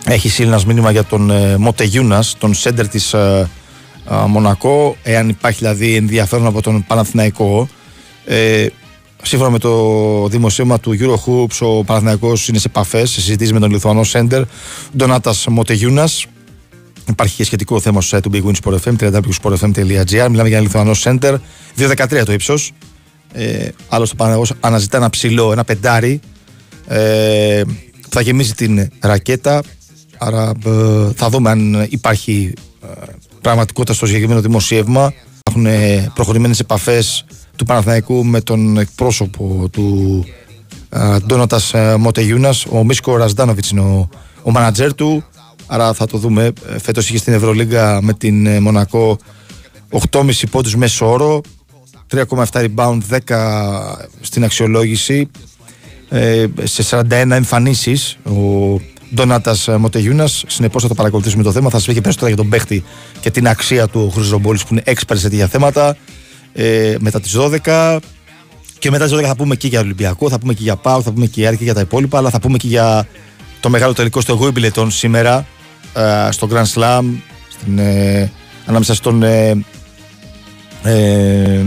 Έχει στείλει ένας μήνυμα για τον ε, Μοτεγιούνα, τον σέντερ της ε, ε, Μονακό. Εάν υπάρχει δηλαδή ενδιαφέρον από τον Παναθηναϊκό. Ε, σύμφωνα με το δημοσίευμα του Eurohoops, ο Παναθηναϊκός είναι σε επαφές, σε συζητήσεις με τον Λιθουανό σέντερ, Ντονάτας Μοτεγιούνα. Υπάρχει και σχετικό θέμα στο site του Big Win Sport FM, www.sportfm.gr. Μιλάμε για ένα Λιθουανό σέντερ, 2.13 το ύψος. Ε, άλλωστε, ο Παναθηναϊκός αναζητά ένα ψηλό, ένα πεντάρι. Ε, θα γεμίσει την ρακέτα. Άρα ε, θα δούμε αν υπάρχει ε, πραγματικότητα στο συγκεκριμένο δημοσίευμα. Υπάρχουν ε, προχωρημένες επαφές του Παναθηναϊκού με τον εκπρόσωπο του ε, Ντόνατας ε, Μοτεγιούνας. Ο Μίσκο Ραζδάνοβιτς είναι ο, ο μάνατζερ του. Άρα θα το δούμε. Ε, Φέτος είχε στην Ευρωλίγκα με την ε, Μονακό 8,5 πόντους μέσο όρο. 3,7 rebound, 10 στην αξιολόγηση. Ε, σε 41 εμφανίσεις ο Ντόνατα Μοτεγιούνας. Συνεπώς θα το παρακολουθήσουμε το θέμα. Θα σας πει και περισσότερα για τον παίχτη και την αξία του Χρυσομπόλη που είναι expert σε τέτοια θέματα. Ε, μετά τις 12. Και μετά τις 12 θα πούμε και για Ολυμπιακό, θα πούμε και για Πάου, θα πούμε και για Άρη και για τα υπόλοιπα, αλλά θα πούμε και για το μεγάλο τελικό στο Wimbledon σήμερα, ε, στο Grand Slam, στην, ε, ανάμεσα στον ε, ε,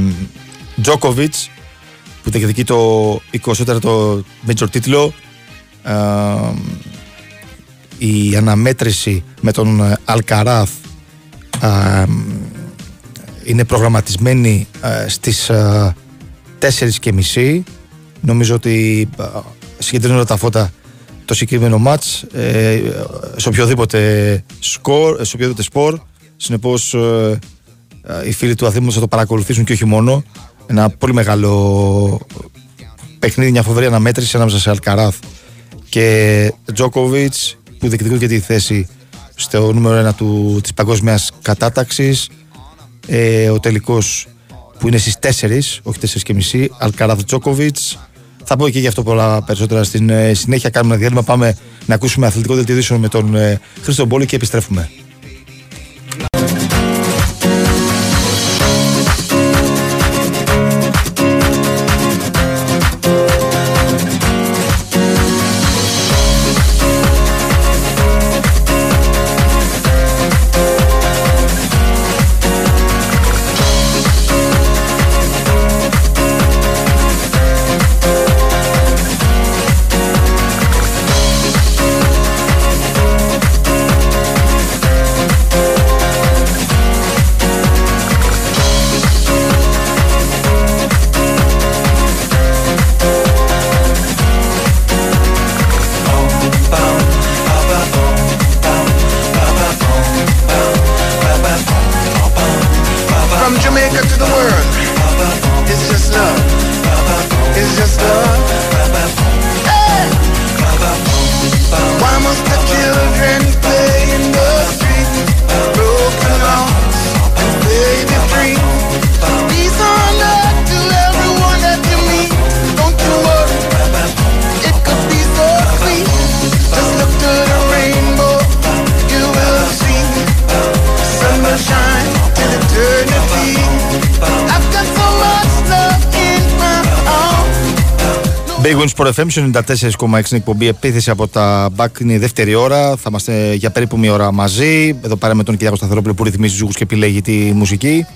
Djokovic, που διεκδικεί το 24ο major τίτλο. Ε, η αναμέτρηση με τον ε, Αλκαράθ ε, είναι προγραμματισμένη ε, στις ε, 4.30 νομίζω ότι ε, συγκεντρώνονται τα φώτα το συγκεκριμένο μάτς ε, σε οποιοδήποτε σκορ, σε οποιοδήποτε σπορ. Συνεπώς ε, ε, οι φίλοι του Αθήματος θα το παρακολουθήσουν και όχι μόνο. Ένα πολύ μεγάλο παιχνίδι, μια φοβερή αναμέτρηση ανάμεσα σε Αλκαράθ και Τζόκοβιτς που διεκδικούν και τη θέση στο νούμερο 1 του, της παγκόσμιας κατάταξης. Ε, ο τελικός που είναι στις 4 όχι 4 και μισή Αλκαράθ Τζόκοβιτς. Θα πω και γι' αυτό πολλά περισσότερα στην ε, συνέχεια. Κάνουμε ένα διάλειμμα πάμε να ακούσουμε αθλητικό δελτίο με τον ε, Χρήστο Μπόλη και επιστρέφουμε Sport FM 94,6 εκπομπή επίθεση από τα Back είναι η δεύτερη ώρα. Θα είμαστε για περίπου μία ώρα μαζί. Εδώ πέρα με τον Κυριάκο Σταθερόπουλο που ρυθμίζει τους ζούγους και επιλέγει τη μουσική.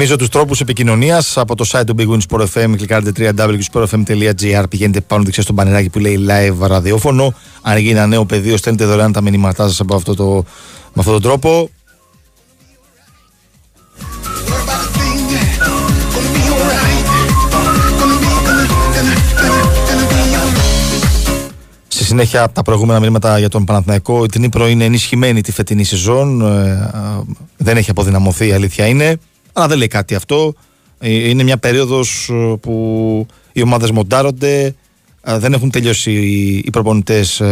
Θυμίζω τους τρόπους επικοινωνίας από το site του Big Win Sport FM. Κλικάρετε www.sportfm.gr. Πηγαίνετε πάνω δεξιά στο πανεράκι που λέει live ραδιόφωνο. Αν γίνει ένα νέο πεδίο, στέλνετε δωρεάν τα μηνύματά σας από αυτό το, με αυτόν τον τρόπο. We're about to sing. Gonna be alright. Gonna be, gonna, gonna, gonna, gonna, gonna be alright. Σε συνέχεια από τα προηγούμενα μηνύματα για τον Παναθηναϊκό, η Νύπρο είναι ενισχυμένη τη φετινή σεζόν. ε, α, δεν έχει αποδυναμωθεί, η αλήθεια είναι. Αλλά δεν λέει κάτι αυτό. Ε, Είναι μια περίοδος που οι ομάδες μοντάρονται. α, Δεν έχουν τελειώσει οι- οι προπονητές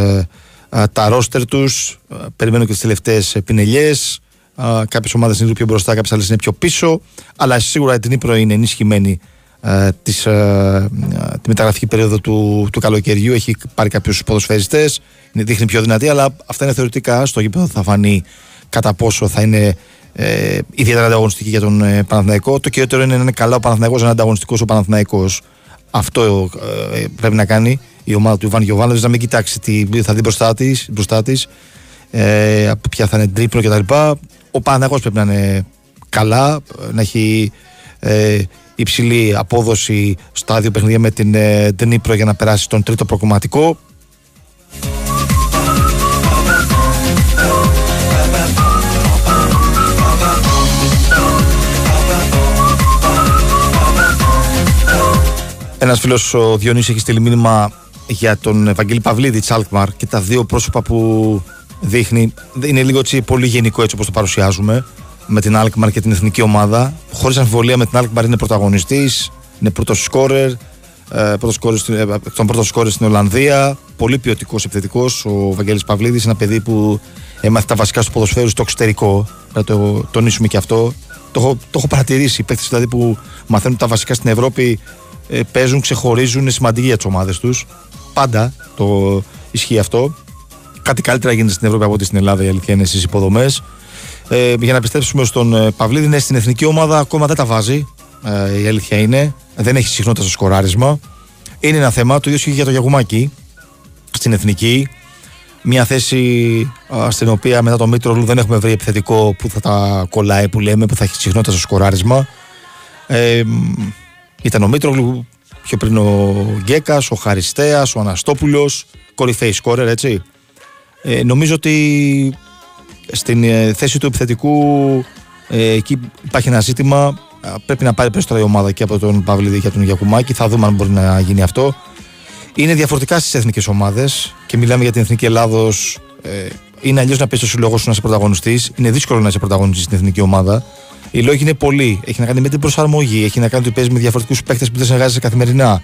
τα ρόστερ τους. Περιμένουν και τις τελευταίες πινελιές. Κάποιες ομάδες είναι λίγο πιο μπροστά, κάποιες άλλες είναι πιο πίσω. Αλλά σίγουρα η Νύπρο είναι ενισχυμένη ε, της, ε, ε, τη μεταγραφική περίοδο του, του καλοκαιριού. Έχει πάρει κάποιους ποδοσφαιριστές, δείχνει πιο δυνατή, αλλά αυτά είναι θεωρητικά. Στο γήπεδο θα φανεί κατά πόσο θα είναι ε, ιδιαίτερα ανταγωνιστική για τον ε, Παναθηναϊκό. Το κυριότερο είναι να είναι καλά ο Παναθηναϊκός, να είναι ανταγωνιστικός ο Παναθηναϊκός. Αυτό ε, πρέπει να κάνει η ομάδα του Ιβάν Γιοβάνοβιτ, να μην κοιτάξει τι θα δει μπροστά της, μπροστά της, ε, ποια θα είναι τρίπλο κτλ. Ο Παναθηναϊκός πρέπει να είναι καλά, να έχει ε, υψηλή απόδοση στα δύο παιχνίδια με την ε, Ντνίπρο για να περάσει στον τρίτο προκομματικό. Ένας φίλος ο Διονύσης έχει στείλει μήνυμα για τον Ευαγγέλη Παυλίδη τη Αλκμαρ και τα δύο πρόσωπα που δείχνει είναι λίγο έτσι πολύ γενικό έτσι όπως το παρουσιάζουμε με την Αλκμαρ και την εθνική ομάδα. Χωρίς αμφιβολία με την Αλκμαρ είναι πρωταγωνιστής, είναι πρώτος σκόρερ. Ε, πρώτος σκόρερ στην- ε, εκ των πρώτων σκόρερ στην Ολλανδία. Πολύ ποιοτικός επιθετικός. Ο Βαγγέλης Παυλίδης, ένα παιδί που έμαθε τα βασικά στο ποδοσφαίρου στο εξωτερικό. Να το τονίσουμε και αυτό. Το έχω, το έχω παρατηρήσει. Οι παίκτες δηλαδή που μαθαίνουν τα βασικά στην Ευρώπη ε, παίζουν, ξεχωρίζουν, είναι σημαντικοί για τις ομάδες τους. Πάντα το ισχύει αυτό. Κάτι καλύτερα γίνεται στην Ευρώπη από ό,τι στην Ελλάδα, η αλήθεια είναι στις υποδομές. Ε, για να πιστέψουμε στον ε, Παυλίδη, ναι, στην εθνική ομάδα ακόμα δεν τα βάζει. Ε, η αλήθεια είναι. Δεν έχει συχνότητα στο σκοράρισμα. Είναι ένα θέμα. Το ίδιο ισχύει για το Γιαγουμάκη στην εθνική. Μια θέση α, στην οποία μετά το Μήτρολου δεν έχουμε βρει επιθετικό που θα τα κολλάει, που λέμε, που θα έχει συχνότητα στο σκοράρισμα. Ε, μ, ήταν ο Μήτρογλου, πιο πριν ο Γκέκας, ο Χαριστέα, ο Αναστόπουλος. Κορυφαίοι σκόρερ, έτσι. Ε, νομίζω ότι στην ε, θέση του επιθετικού ε, εκεί υπάρχει ένα ζήτημα. Α, Πρέπει να πάρει περισσότερα η ομάδα και από τον Παυλίδη και από τον Γιακουμάκη. Θα δούμε αν μπορεί να γίνει αυτό. Είναι διαφορετικά στις εθνικές ομάδες και μιλάμε για την εθνική Ελλάδος. Ε, είναι αλλιώς να πεις στο σύλλογο σου να είσαι πρωταγωνιστής. Είναι δύσκολο να είσαι πρωταγωνιστής στην εθνική ομάδα. Οι λόγοι είναι πολλοί. Έχει να κάνει με την προσαρμογή. Έχει να κάνει ότι παίζει με διαφορετικούς παίκτες που δεν συνεργάζεσαι καθημερινά.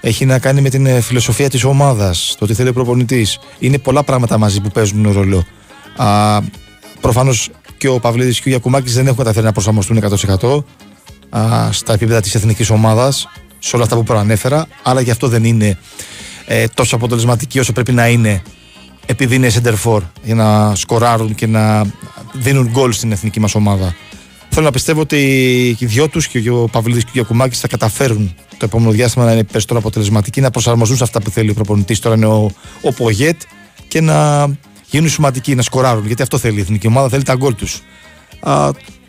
Έχει να κάνει με την ε, φιλοσοφία της ομάδας, το τι θέλει ο προπονητής. Είναι πολλά πράγματα μαζί που παίζουν ρόλο. Προφανώς και ο Παυλίδης και ο Γιακουμάκης δεν έχουν καταφέρει να προσαρμοστούν 100% α, στα επίπεδα της εθνικής ομάδας, σε όλα αυτά που προανέφερα. Αλλά γι' αυτό δεν είναι ε, τόσο αποτελεσματικοί όσο πρέπει να είναι επειδή είναι center for για να σκοράρουν και να δίνουν γκολ στην εθνική μας ομάδα. Θέλω να πιστεύω ότι οι δυο τους και ο Παυλίδης και ο Γιακουμάκης θα καταφέρουν το επόμενο διάστημα να είναι περισσότερο αποτελεσματικοί, να προσαρμοστούν σε αυτά που θέλει ο προπονητής. Τώρα είναι ο, ο Πογέτ και να γίνουν σημαντικοί, να σκοράρουν. Γιατί αυτό θέλει η εθνική ομάδα, θέλει τα γκολ τους.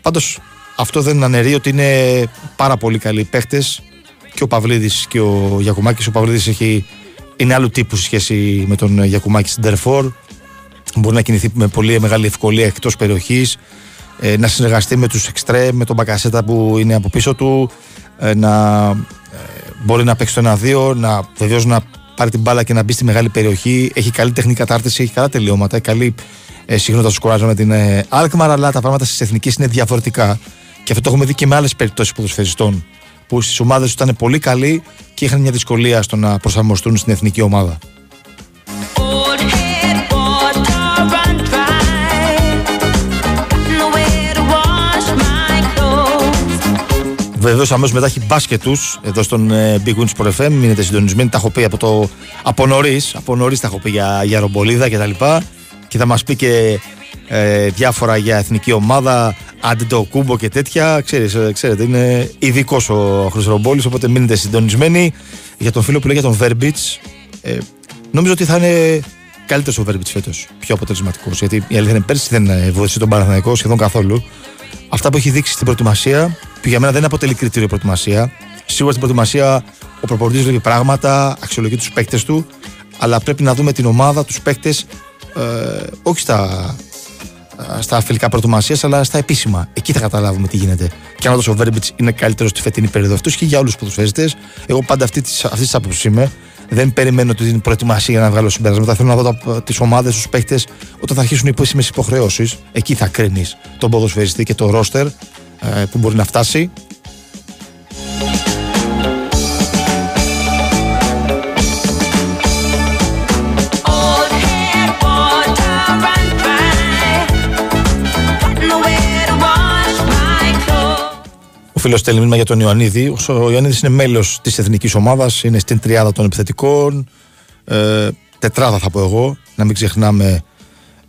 Πάντως αυτό δεν αναιρεί ότι είναι πάρα πολύ καλοί παίχτε και ο Παυλίδης και ο Γιακουμάκης. Ο Παυλίδης έχει, είναι άλλου τύπου σε σχέση με τον Γιακουμάκη στην Τερφόρ. Μπορεί να κινηθεί με πολύ μεγάλη ευκολία εκτός περιοχής, ε, να συνεργαστεί με τους εξτρέ, με τον Μπακασέτα που είναι από πίσω του, ε, να ε, μπορεί να παίξει το 1-2, να βεβαίως να πάρει την μπάλα και να μπει στη μεγάλη περιοχή. Έχει καλή τεχνική κατάρτιση, έχει καλά τελειώματα, έχει καλή ε, συχνότητα στο σκοράζω με την ε, Alkmaar, αλλά τα πράγματα στις εθνικές είναι διαφορετικά. Και αυτό το έχουμε δει και με άλλες περιπτώσεις ποδοσφαιριστών που στις ομάδες τους ήταν πολύ καλοί και είχαν μια δυσκολία στο να προσαρμοστούν στην εθνική ομάδα. Βεβαίως αμέσως μετά έχει μπάσκετ τους εδώ στον ε, Big Wins Sport FM. Μείνετε συντονισμένοι, τα έχω πει από, το, από νωρίς. Από νωρίς τα έχω πει για, για ρομπολίδα κτλ. Και, και θα μας πει και ε, διάφορα για εθνική ομάδα, αντιτοκούμπο και τέτοια. Ξέρεις, ε, ξέρετε, είναι ειδικός ο Χρυσρομπόλη, οπότε μείνετε συντονισμένοι. Για τον φίλο που λέει για τον Verbits, ε, νομίζω ότι θα είναι καλύτερος ο Verbits φέτος. Πιο αποτελεσματικός. Γιατί η αλήθεια είναι πέρσι δεν ε, βοήθησε τον Παναθηναϊκό σχεδόν καθόλου. Αυτά που έχει δείξει στην προετοιμασία, που για μένα δεν αποτελεί κριτήριο προετοιμασία. Σίγουρα στην προετοιμασία ο προπονητής βλέπει πράγματα, αξιολογεί τους παίκτες του, αλλά πρέπει να δούμε την ομάδα, τους παίκτες, ε, όχι στα, στα φιλικά προετοιμασίας, αλλά στα επίσημα. Εκεί θα καταλάβουμε τι γίνεται. Και αν όντω ο Βέρμπιτς είναι καλύτερος στη φετινή περίοδο, αυτό και για όλους τους ποδοσφαίριστε. Εγώ πάντα αυτή της αυτής της άποψης είμαι. Δεν περιμένω την προετοιμασία για να βγάλω συμπεράσματα. Θέλω να δω τις ομάδες, τους παίχτε όταν θα αρχίσουν οι επίσημες υποχρεώσεις. Εκεί θα κρίνεις τον ποδοσφαιριστή και το ρόστερ ε, που μπορεί να φτάσει. Old head water run by. Got nowhere to wash my clothes. Ο φίλος στέλνει μήνυμα για τον Ιωαννίδη. Ο Ιωαννίδης είναι μέλος της εθνικής ομάδας, είναι στην τριάδα των επιθετικών. Ε, τετράδα θα πω εγώ. Να μην ξεχνάμε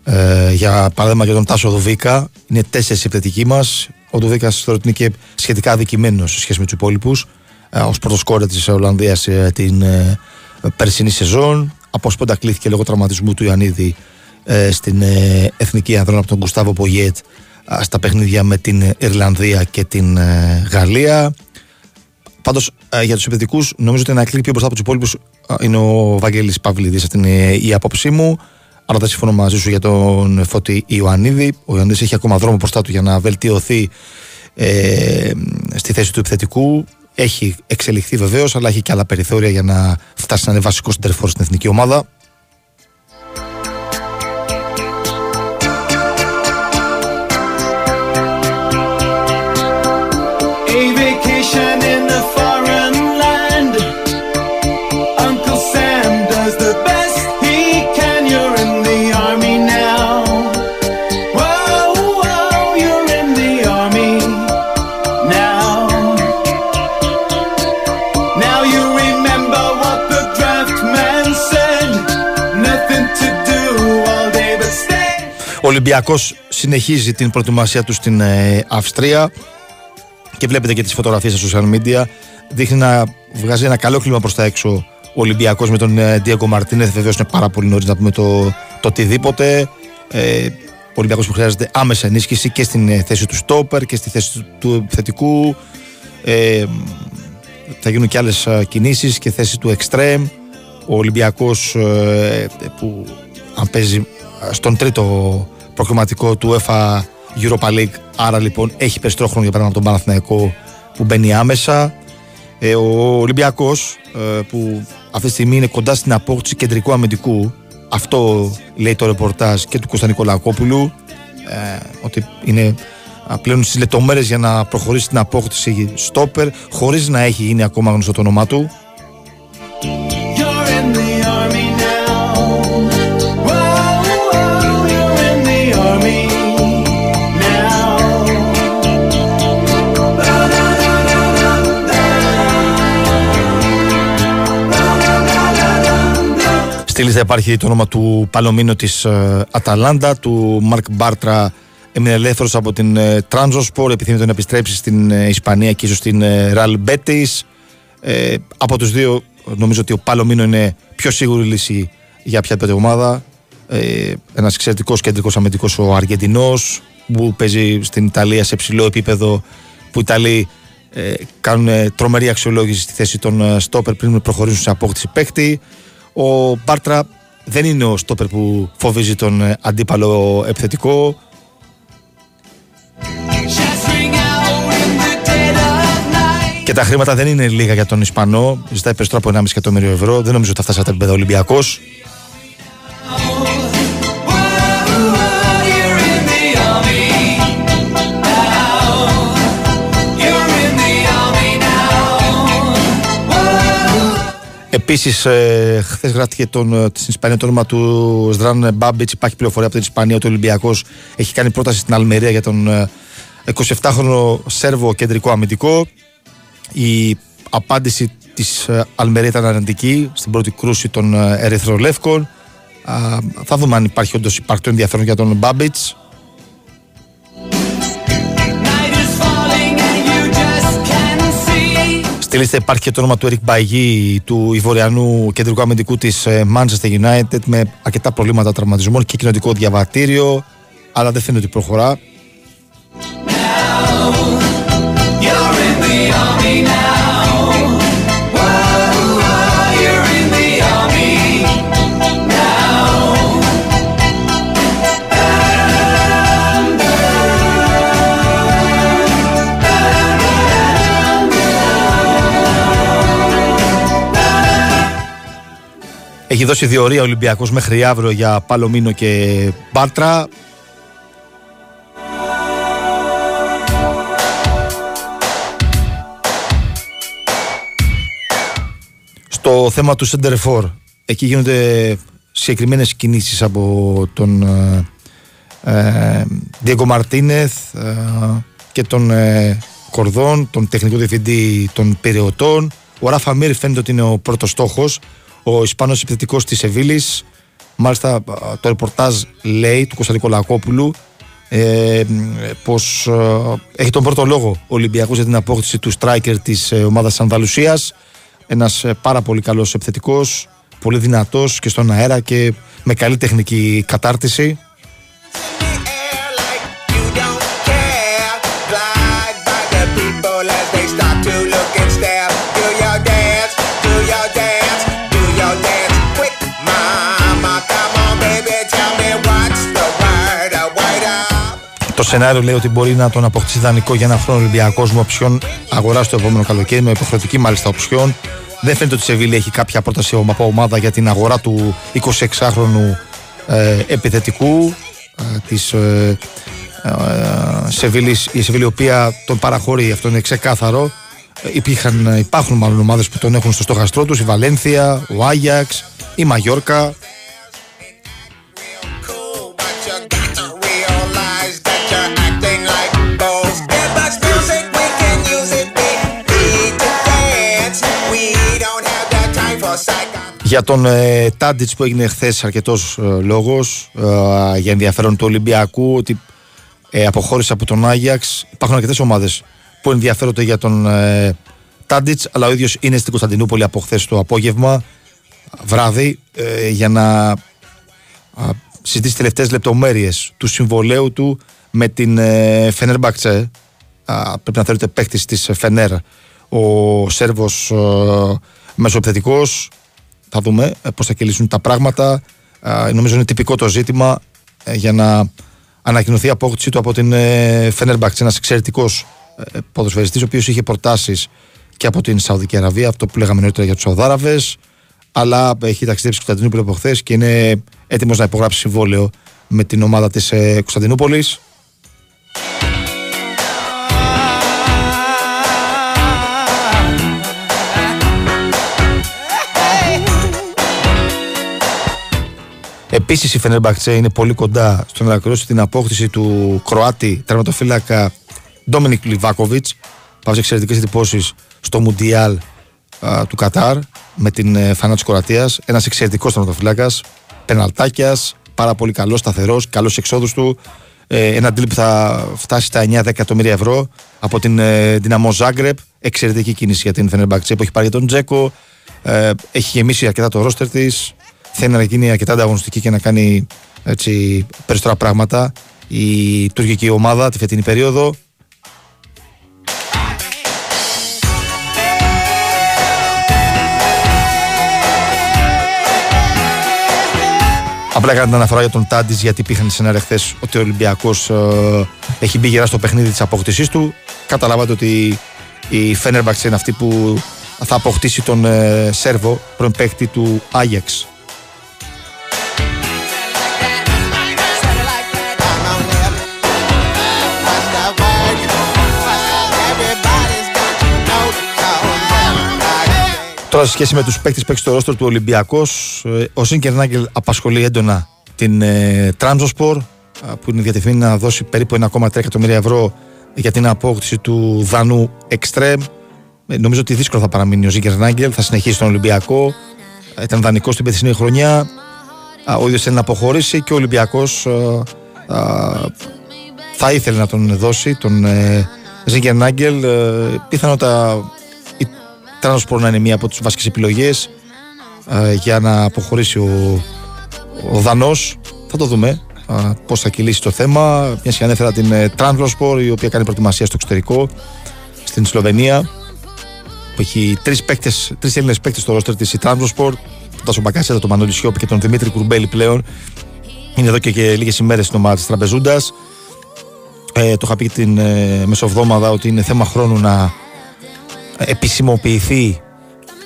ε, για παράδειγμα για τον Τάσο Δουβίκα. Είναι τέσσερις επιθετικοί μας. Ο Δουβίκα θεωρώ ότι είναι και σχετικά αδικημένος σε σχέση με τους υπόλοιπους. Ε, Ω πρώτο κόρε της Ολλανδίας ε, την ε, περσινή σεζόν. Αποσπόντα κλείθηκε λόγω τραυματισμού του Ιωαννίδη ε, στην ε, εθνική ανδρών από τον Γκουστάβο Πογιέτ α, στα παιχνίδια με την Ιρλανδία και την ε, Γαλλία. Πάντως για τους επιθετικού, νομίζω ότι ένα κλικ πιο μπροστά από τους υπόλοιπους είναι ο Βαγγέλης Παυλίδης. Αυτή είναι η άποψή μου. Αλλά δεν συμφωνώ μαζί σου για τον Φώτη Ιωαννίδη. Ο Ιωαννίδης έχει ακόμα δρόμο μπροστά του για να βελτιωθεί ε, στη θέση του επιθετικού. Έχει εξελιχθεί βεβαίως, αλλά έχει και άλλα περιθώρια για να φτάσει να είναι βασικός συντερφόρ στην εθνική ομάδα. Ολυμπιακός συνεχίζει την προετοιμασία του στην ε, Αυστρία και βλέπετε και τις φωτογραφίες στα social media. Δείχνει να βγάζει ένα καλό κλίμα προς τα έξω ο Ολυμπιακός με τον ε, Diego Μαρτίνεθ. Βεβαίως είναι πάρα πολύ νωρίς να πούμε το, το οτιδήποτε. Ε, ο Ολυμπιακός που χρειάζεται άμεσα ενίσχυση και στην ε, θέση του στόπερ και στη θέση του, του επιθετικού. Ε, θα γίνουν και άλλες α, κινήσεις και θέση του εξτρέμ. Ο Ολυμπιακός ε, που αν παίζει α, στον τρίτο προκριματικό του UEFA Europa League. Άρα λοιπόν έχει περισσότερο χρόνο για παράδειγμα από τον Παναθηναϊκό που μπαίνει άμεσα. Ε, ο Ολυμπιακός ε, που αυτή τη στιγμή είναι κοντά στην απόκτηση κεντρικού αμυντικού αυτό λέει το ρεπορτάζ και του Κώστα Νικολακόπουλου ε, ότι είναι α, πλέον στις λεπτομέρειες για να προχωρήσει την απόκτηση στόπερ χωρίς να έχει γίνει ακόμα γνωστό το όνομά του Στη λίστα υπάρχει το όνομα του Παλωμίνο της ε, Αταλάντα, του Μαρκ Μπάρτρα έμεινε ελεύθερος από την ε, Τράνζοσπορ, επιθυμεί να επιστρέψει στην ε, Ισπανία και ίσως στην ε, Ραλ Μπέτης. Ε, από τους δύο νομίζω ότι ο Παλωμίνο είναι πιο σίγουρη λύση για οποιαδήποτε ομάδα. Ε, ένας εξαιρετικός κεντρικός αμυντικός ο Αργεντινός που παίζει στην Ιταλία σε ψηλό επίπεδο που οι Ιταλοί ε, κάνουν ε, τρομερή αξιολόγηση στη θέση των ε, στόπερ πριν προχωρήσουν σε απόκτηση παίκτη. Ο Μπάρτρα δεν είναι ο στόπερ που φοβίζει τον ε, αντίπαλο επιθετικό. Και τα χρήματα δεν είναι λίγα για τον Ισπανό. Ζητάει περισσότερο από 1,5 εκατομμύριο ευρώ. Δεν νομίζω ότι θα φτάσει στα επίπεδα Ολυμπιακός. Επίσης, ε, χθες γράφτηκε τον, ε, στην Ισπανία το όνομα του Σδράν Μπάμπιτς. Υπάρχει πληροφορία από την Ισπανία ότι ο Ολυμπιακός έχει κάνει πρόταση στην Αλμερία για τον ε, 27χρονο Σέρβο κεντρικό αμυντικό. Η απάντηση της Αλμερία ήταν αρνητική στην πρώτη κρούση των ε, Ερυθρολεύκων. Α, θα δούμε αν υπάρχει όντως υπαρκτό ενδιαφέρον για τον Μπάμπιτς. Στη λίστα υπάρχει και το όνομα του Eric Μπαγί, του Ιβοριανού κεντρικού αμυντικού της Manchester United, με αρκετά προβλήματα τραυματισμών και κοινωτικό διαβατήριο. Αλλά δεν φαίνεται ότι προχωρά. You're Έχει δώσει διορία ο Ολυμπιακός μέχρι αύριο για Παλωμίνο και Μπάρτρα. Στο θέμα του Σεντερφόρ, εκεί γίνονται συγκεκριμένες κινήσεις από τον ε, ε, Διέγκο Μαρτίνεθ ε, και τον ε, Κορδόν, τον τεχνικό διευθυντή των Πυρεωτών. Ο Ράφα Μύρ φαίνεται ότι είναι ο πρώτος στόχος. Ο Ισπανός επιθετικός της Σεβίλης. Μάλιστα ε, το ρεπορτάζ λέει του Κωνσταντίνου Κολακόπουλου ε, πως ε, έχει τον πρώτο λόγο ο Ολυμπιακός για την απόκτηση του striker της ε, ομάδας Ανδαλουσίας. Ένας ε, πάρα πολύ καλός επιθετικός, πολύ δυνατός και στον αέρα και με καλή τεχνική κατάρτιση. Το σενάριο λέει ότι μπορεί να τον αποκτήσει δανεικό για ένα χρόνο Ολυμπιακός με οψιόν αγορά στο επόμενο καλοκαίρι, με υποχρεωτική μάλιστα οψιόν. Δεν φαίνεται ότι η Σεβίλη έχει κάποια πρόταση από ομάδα για την αγορά του 26χρονου ε, επιθετικού ε, της ε, ε, Σεβίλης, η Σεβίλη η οποία τον παραχωρεί, αυτό είναι ξεκάθαρο. Ε, Υπήρχαν, υπάρχουν μάλλον ομάδες που τον έχουν στο στόχαστρό τους, η Βαλένθια, ο Άγιαξ, η Μαγιόρκα, Για τον ε, Τάντιτς που έγινε χθες αρκετός ε, λόγος για ενδιαφέρον του Ολυμπιακού ότι ε, αποχώρησε από τον Άγιαξ. Υπάρχουν αρκετές ομάδες που ενδιαφέρονται για τον ε, Τάντιτς αλλά ο ίδιος είναι στην Κωνσταντινούπολη από χθες το απόγευμα, βράδυ, ε, για να α, συζητήσει τελευταίες λεπτομέρειες του συμβολέου του με την ε, Φενέρμπαξε. Πρέπει να θεωρείται παίκτης της Φενέρ ο Σέρβος ε, μεσοεπιθετικός θα δούμε πώς θα κυλήσουν τα πράγματα. Α, νομίζω είναι τυπικό το ζήτημα ε, για να ανακοινωθεί η απόκτησή του από την ε, Φενέρμπαξ. Ένας εξαιρετικός ε, ποδοσφαιριστής ο οποίος είχε προτάσεις και από την Σαουδική Αραβία, αυτό που λέγαμε νωρίτερα για τους Σαουδάραβες. Αλλά έχει ταξιδέψει στην Κωνσταντινούπολη από χθες και είναι έτοιμος να υπογράψει συμβόλαιο με την ομάδα της ε, Κωνσταντινούπολης. Επίσης η Φενέρμπαξε είναι πολύ κοντά στο να ολοκληρώσει την απόκτηση του Κροάτη τερματοφύλακα Ντόμινικ Λιβάκοβιτς. Βάζει εξαιρετικές εντυπώσεις στο Μουντιάλ α, του Κατάρ με την ε, φανά της Κροατίας. Ένας εξαιρετικός τερματοφύλακας, πεναλτάκιας, πάρα πολύ καλός, σταθερός, καλός εξόδους του. Ε, ένα deal που θα φτάσει στα 9-10 εκατομμύρια ευρώ από την ε, Δυναμό Ζάγκρεπ. Εξαιρετική κίνηση για την Φενέρμπαξε που έχει πάρει για τον Τζέκο. Ε, έχει γεμίσει αρκετά το ρόστερ της θέλει να γίνει αρκετά ανταγωνιστική και να κάνει έτσι, περισσότερα πράγματα η τουρκική ομάδα τη φετινή περίοδο. Απλά έκανα την αναφορά για τον Τάντις γιατί υπήρχαν σενάρια χθε ότι ο Ολυμπιακός έχει μπει γερά στο παιχνίδι της αποκτήσή του. Καταλάβατε ότι η Φένερμπαξ είναι αυτή που θα αποκτήσει τον ε, Σέρβο, πρώην παίκτη του Άγιαξ. Τώρα σε σχέση με τους παίκτες που έχει στο ρόστρο του Ολυμπιακός, ε, ο Σίνκερ Νάγκελ απασχολεί έντονα την ε, Τράνζοσπορ που είναι διατεθειμένη να δώσει περίπου 1,3 εκατομμύρια ευρώ για την απόκτηση του Δανού Εκστρέμ. Ε, νομίζω ότι δύσκολο θα παραμείνει ο Σίνκερ Νάγκελ, θα συνεχίσει τον Ολυμπιακό. Ε, Ήταν δανεικό στην περσινή χρονιά. Α, Ο ίδιος θέλει να αποχωρήσει και ο Ολυμπιακός ε, α, θα ήθελε να τον δώσει τον ε, Ζίγκερ Νάγκελ. Ε, πιθανότατα η Τρανοσπορ να είναι μία από τις βασικές επιλογές ε, για να αποχωρήσει ο, ο Δανός. Θα το δούμε ε, πώς θα κυλήσει το θέμα. Μια και ανέφερα την ε, Τρανοσπορ η οποία κάνει προετοιμασία στο εξωτερικό στην Σλοβενία που έχει τρεις, παίκτες, τρεις Έλληνες παίκτες στο ρόστερ της η Τρανοσπορ τον Τάσο Μπακασέτα, τον Μανώλη Σιώπη και τον Δημήτρη Κουρμπέλη πλέον είναι εδώ και, και λίγες ημέρες στην ομάδα της Τραπεζούντας ε, το είχα πει την ε, μεσοβδόμαδα ότι είναι θέμα χρόνου να επισημοποιηθεί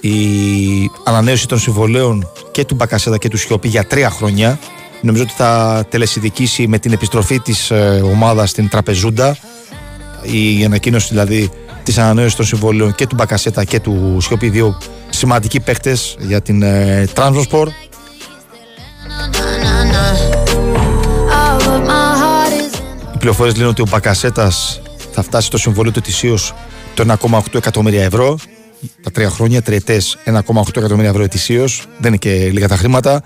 η ανανέωση των συμβολέων και του Μπακασέτα και του Σιώπη για τρία χρόνια. Νομίζω ότι θα τελεσυδικήσει με την επιστροφή της ε, ομάδας στην Τραπεζούντα η ανακοίνωση δηλαδή της ανανέωσης των συμβολέων και του Μπακασέτα και του Σιώπη δύο σημαντικοί παίχτες για την ε, Transport Οι πληροφορίες λένε ότι ο Μπακασέτας θα φτάσει στο συμβόλαιο του ετησίως το 1,8 εκατομμύρια ευρώ. Τα τρία χρόνια, τριετές 1,8 εκατομμύρια ευρώ ετησίως. Δεν είναι και λίγα τα χρήματα.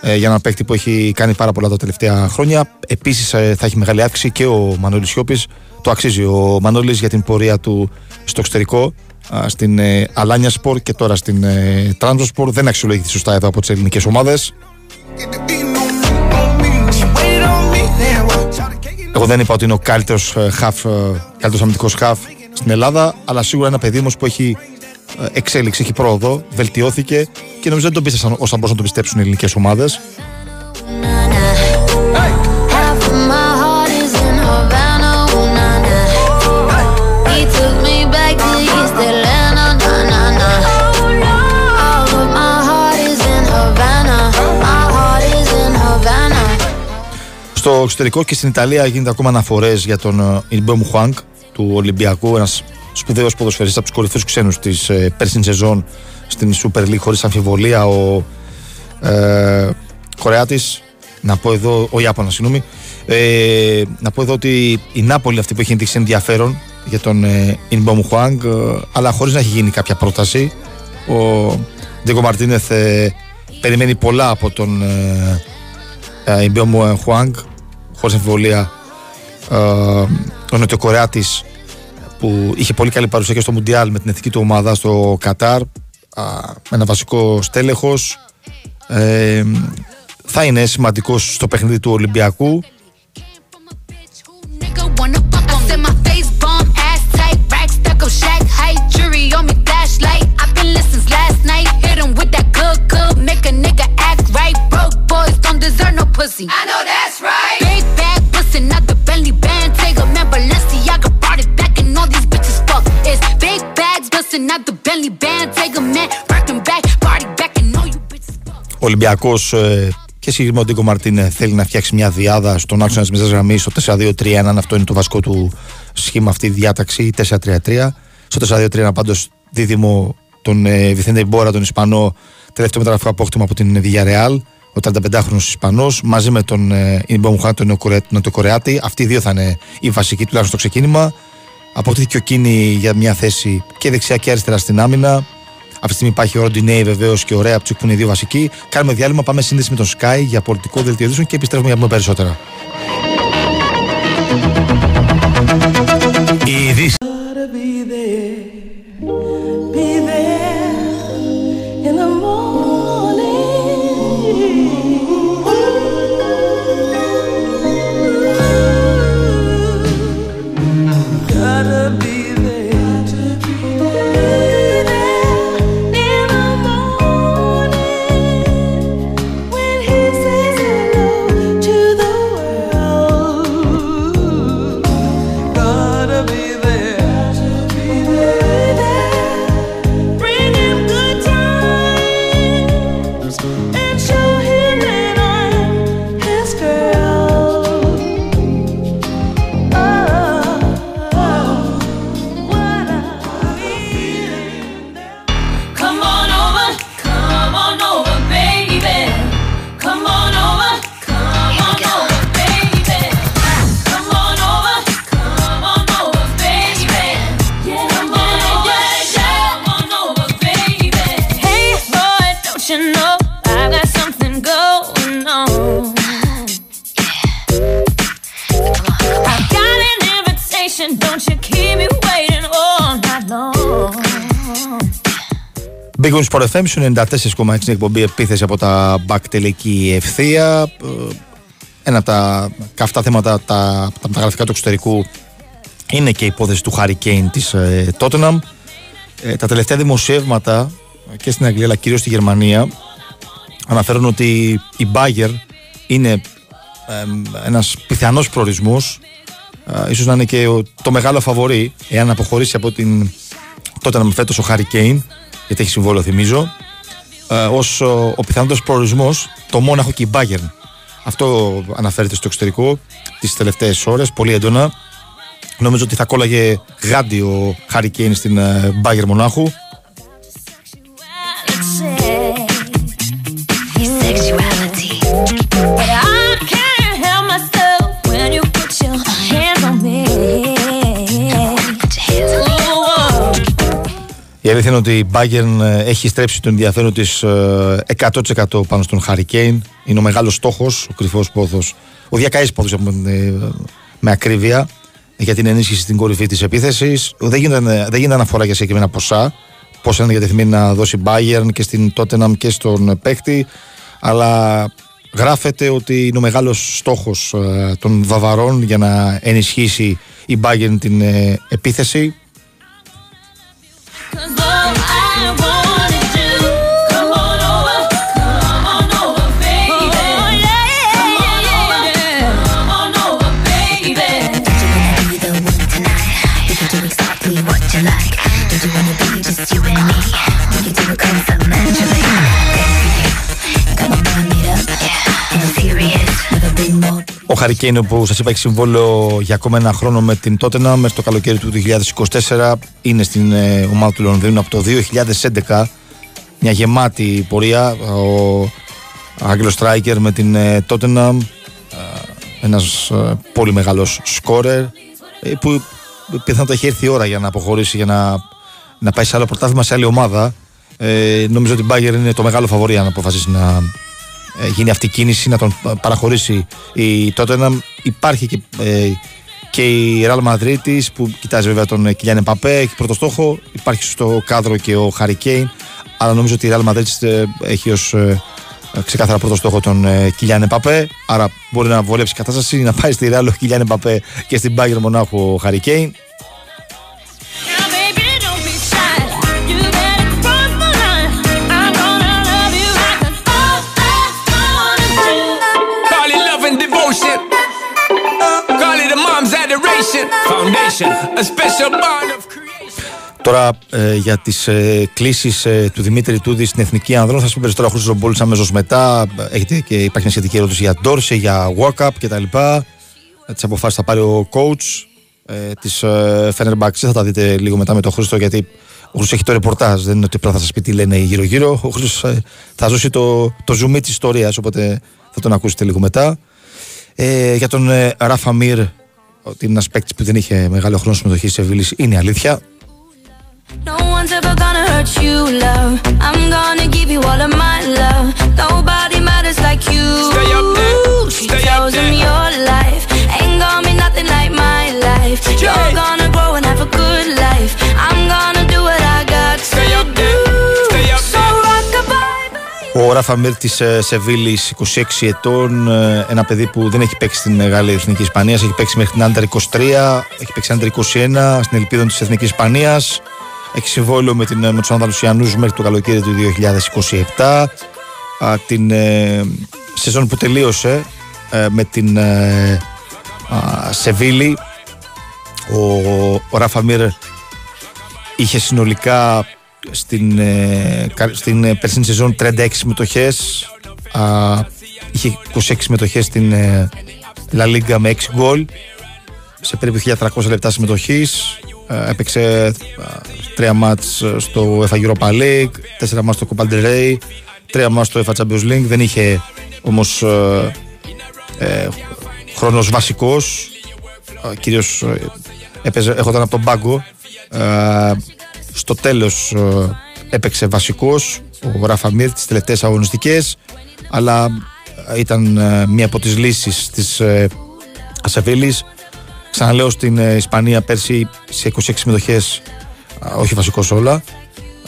Ε, για έναν παίκτη που έχει κάνει πάρα πολλά τα τελευταία χρόνια. Επίσης θα έχει μεγάλη αύξηση και ο Μανώλης Σιώπης. Το αξίζει ο Μανώλης για την πορεία του στο εξωτερικό. α, Στην ε, Αλάνια Σπορ και τώρα στην ε, Τράνζο Σπορ. Δεν αξιολογείται σωστά εδώ από τις ελληνικές ομάδες. Εγώ δεν είπα ότι είναι ο καλύτερος χαφ, καλύτερος αμυντικός χαφ στην Ελλάδα, αλλά σίγουρα ένα παιδί όμω που έχει ε, εξέλιξη, έχει πρόοδο, βελτιώθηκε και νομίζω δεν τον πίστεψαν όσα μπορούσαν να τον πιστέψουν οι ελληνικέ ομάδε. Half of my heart is in Havana, ooh, na, na. He took me back to East Atlanta, na, na, na. All of my heart is in Havana. My heart is in Havana. Στο εξωτερικό και στην Ιταλία γίνεται ακόμα αναφορά για τον Ιν Μπεόμ Χουάνγκ του Ολυμπιακού, ένας σπουδαίος ποδοσφαιριστής από τους κορυφαίους ξένους της ε, πέρσινης σεζόν στην Super League, χωρίς αμφιβολία. Ο ε, Κορεάτης, να πω εδώ, ο Ιάπωνας, συγγνώμη. Ε, να πω εδώ ότι η Νάπολη αυτή που έχει δείξει ενδιαφέρον για τον ε, Ιν Μπεόμ Χουάνγκ, ε, αλλά χωρίς να έχει γίνει κάποια πρόταση. Ο Ντίκο Μαρτίνεθ ε, περιμένει πολλά από τον ε, Ιμπιόμου Χουάνγκ, χωρίς αμφιβολία ε, ο Νοτιοκορεάτης που είχε πολύ καλή παρουσία και στο Μουντιάλ με την εθνική του ομάδα στο Κατάρ α, με ένα βασικό στέλεχος. Ε, θα είναι σημαντικός στο παιχνίδι του Ολυμπιακού. Nigga wanna fuck bags bustin', not the Bentley band. Take a man, working back, party back, and all you bitches fuck. Ο Ολυμπιακός ε, και συγκεκριμένα ο Ντίκο Μαρτίνε θέλει να φτιάξει μια διάδα στον άξονα της μεσαία γραμμής στο 4-2-3-1. Αυτό είναι το βασικό του σχήμα, αυτή η διάταξη, 4-3-3. Στο 4-2-3-1 πάντως δίδυμο τον ε, Βιθέντε Μπόρα, τον Ισπανό, τελευταίο μεταγραφικό απόκτημα από την Villarreal, ο 35χρονο Ισπανός, μαζί με τον ε, Ινμπομ Χουάν, τον Νοτιοκορε- Νοτιοκορεάτη. Αυτοί οι δύο θα είναι οι βασικοί τουλάχιστον στο ξεκίνημα. Αποκτήθηκε ο Κίνη για μια θέση και δεξιά και αριστερά στην άμυνα. Αυτή τη στιγμή υπάρχει ο Ροντινέη βεβαίως και ο Ρέαπτσουκ που είναι οι δύο βασικοί. Κάνουμε διάλειμμα, πάμε σύνδεση με τον Sky για πολιτικό δελτίο ειδήσεων και επιστρέφουμε για να πούμε περισσότερα. Big Wings Sport FM, σου 94,6 εκπομπή επίθεση από τα μπακ τελική ευθεία. Ε, Ένα από τα καυτά θέματα, τα, τα μεταγραφικά του εξωτερικού είναι και η υπόθεση του Harry Kane της ε, Tottenham. Ε, τα τελευταία δημοσιεύματα ε, και στην Αγγλία αλλά κυρίως στη Γερμανία αναφέρουν ότι η Bayer είναι ε, ένας πιθανός προορισμός ε, ίσως να είναι και ο- το μεγάλο φαβορή εάν αποχωρήσει από την Tottenham φέτος ο Harry Kane γιατί έχει συμβόλαιο, θυμίζω, ε, ως ο, ο πιθανότερος προορισμός το Μόναχο και η Bayern. Αυτό αναφέρεται στο εξωτερικό τις τελευταίες ώρες, πολύ έντονα. Νομίζω ότι θα κόλλαγε γάντι ο Χάρη Κέιν στην ε, Bayern Μονάχου. Η αλήθεια είναι ότι η Bayern ε, έχει στρέψει το ενδιαφέρον της ε, 100% πάνω στον Harry Kane. Είναι ο μεγάλος στόχος, ο κρυφός πόθος, ο διακαής πόθος ε, με ακρίβεια για την ενίσχυση στην κορυφή της επίθεσης. Δεν γίνεται, δεν γίνεται αναφορά για συγκεκριμένα ποσά, πόσα είναι διατεθειμένη να δώσει η Bayern και στην Tottenham και στον παίκτη, αλλά γράφεται ότι είναι ο μεγάλος στόχος ε, των Βαβαρών για να ενισχύσει η Bayern την ε, επίθεση. Oh. Ο Χαρικέιν που σας είπα έχει συμβόλαιο για ακόμα ένα χρόνο με την Tottenham μέχρι το καλοκαίρι του 2024 είναι στην ε, ομάδα του Λονδίνου από το 2011 μια γεμάτη πορεία. Ο Άγγελος Στράικερ με την ε, Tottenham. Ε, ένας ε, πολύ μεγάλος σκόρερ ε, που πιθανότατα έχει έρθει η ώρα για να αποχωρήσει για να, να πάει σε άλλο πρωτάθλημα σε άλλη ομάδα. Ε, νομίζω ότι η Bayern είναι το μεγάλο φαβορή αν αποφασίσει να ε, γίνει αυτή η κίνηση, να τον ε, παραχωρήσει η Tottenham. Υπάρχει και, ε, και η Real Madrid που κοιτάζει βέβαια τον ε, Kylian Mbappé, έχει πρώτο στόχο. Υπάρχει στο κάδρο και ο Harry Kane, αλλά νομίζω ότι η Real Madrid ε, έχει ως ε, ξεκάθαρα πρώτο στόχο τον ε, Kylian Mbappé, άρα μπορεί να βολέψει η κατάσταση, να πάει στη Real ο Kylian Mbappé και στην Bayern Μονάχου ο Harry Τώρα ε, για τις ε, κλήσεις ε, του Δημήτρη Τούδη στην Εθνική Ανδρών θα σα πει περισσότερα ο Χρήστο Ζομπόλη αμέσως μετά. Έχετε και υπάρχει μια σχετική ερώτηση για Ντόρσε, για Walkup κτλ. Τις αποφάσεις θα πάρει ο coach ε, της ε, Φένερμπαξ. Θα τα δείτε λίγο μετά με τον Χρήστο γιατί ο Χρήστος έχει το ρεπορτάζ. Δεν είναι ότι απλά θα σας πει τι λένε γύρω-γύρω. Ο Χρήστος ε, θα δώσει το, το zoom της ιστορίας, οπότε θα τον ακούσετε λίγο μετά. Ε, για τον ε, Ράφα Μίρ, Οτι είναι ένας παίκτης που δεν είχε μεγάλο χρόνο συμμετοχής σε βιβλία είναι αλήθεια. Ο Ράφα Μίρ της Σεβίλης, 26 ετών, ε, ένα παιδί που δεν έχει παίξει στην μεγάλη εθνική Ισπανίας. Έχει παίξει μέχρι την Άντερ 23, έχει παίξει Άντερ 21 στην Ελπίδα της Εθνικής Ισπανίας. Έχει συμβόλαιο με, την, ε, με τους Ανδαλουσιανούς μέχρι το καλοκαίρι του 2027. Α, την ε, σεζόν που τελείωσε ε, με την ε, α, Σεβίλη, ο, ο Ράφα Μίρ είχε συνολικά στην, ε, κα- στην ε, περσίνη σεζόν 36 συμμετοχές α, είχε 26 συμμετοχές στην ε, La Liga με 6 γκολ σε περίπου 1300 λεπτά συμμετοχής ε, έπαιξε α, τρία μάτς ε, στο UEFA Europa League τέσσερα μάτς στο Copa del Rey τρία μάτς στο UEFA Champions League δεν είχε όμως ε, ε, χρόνος βασικός ε, κυρίως ε, έπαιζε, έχονταν από τον πάγκο ε, στο τέλος ε, έπαιξε βασικός ο Ράφα Μίρ τις τελευταίες αγωνιστικές αλλά ε, ήταν ε, μία από τις λύσεις της ε, Ασεβίλης ξαναλέω στην ε, Ισπανία πέρσι σε 26 συμμετοχές α, όχι βασικός όλα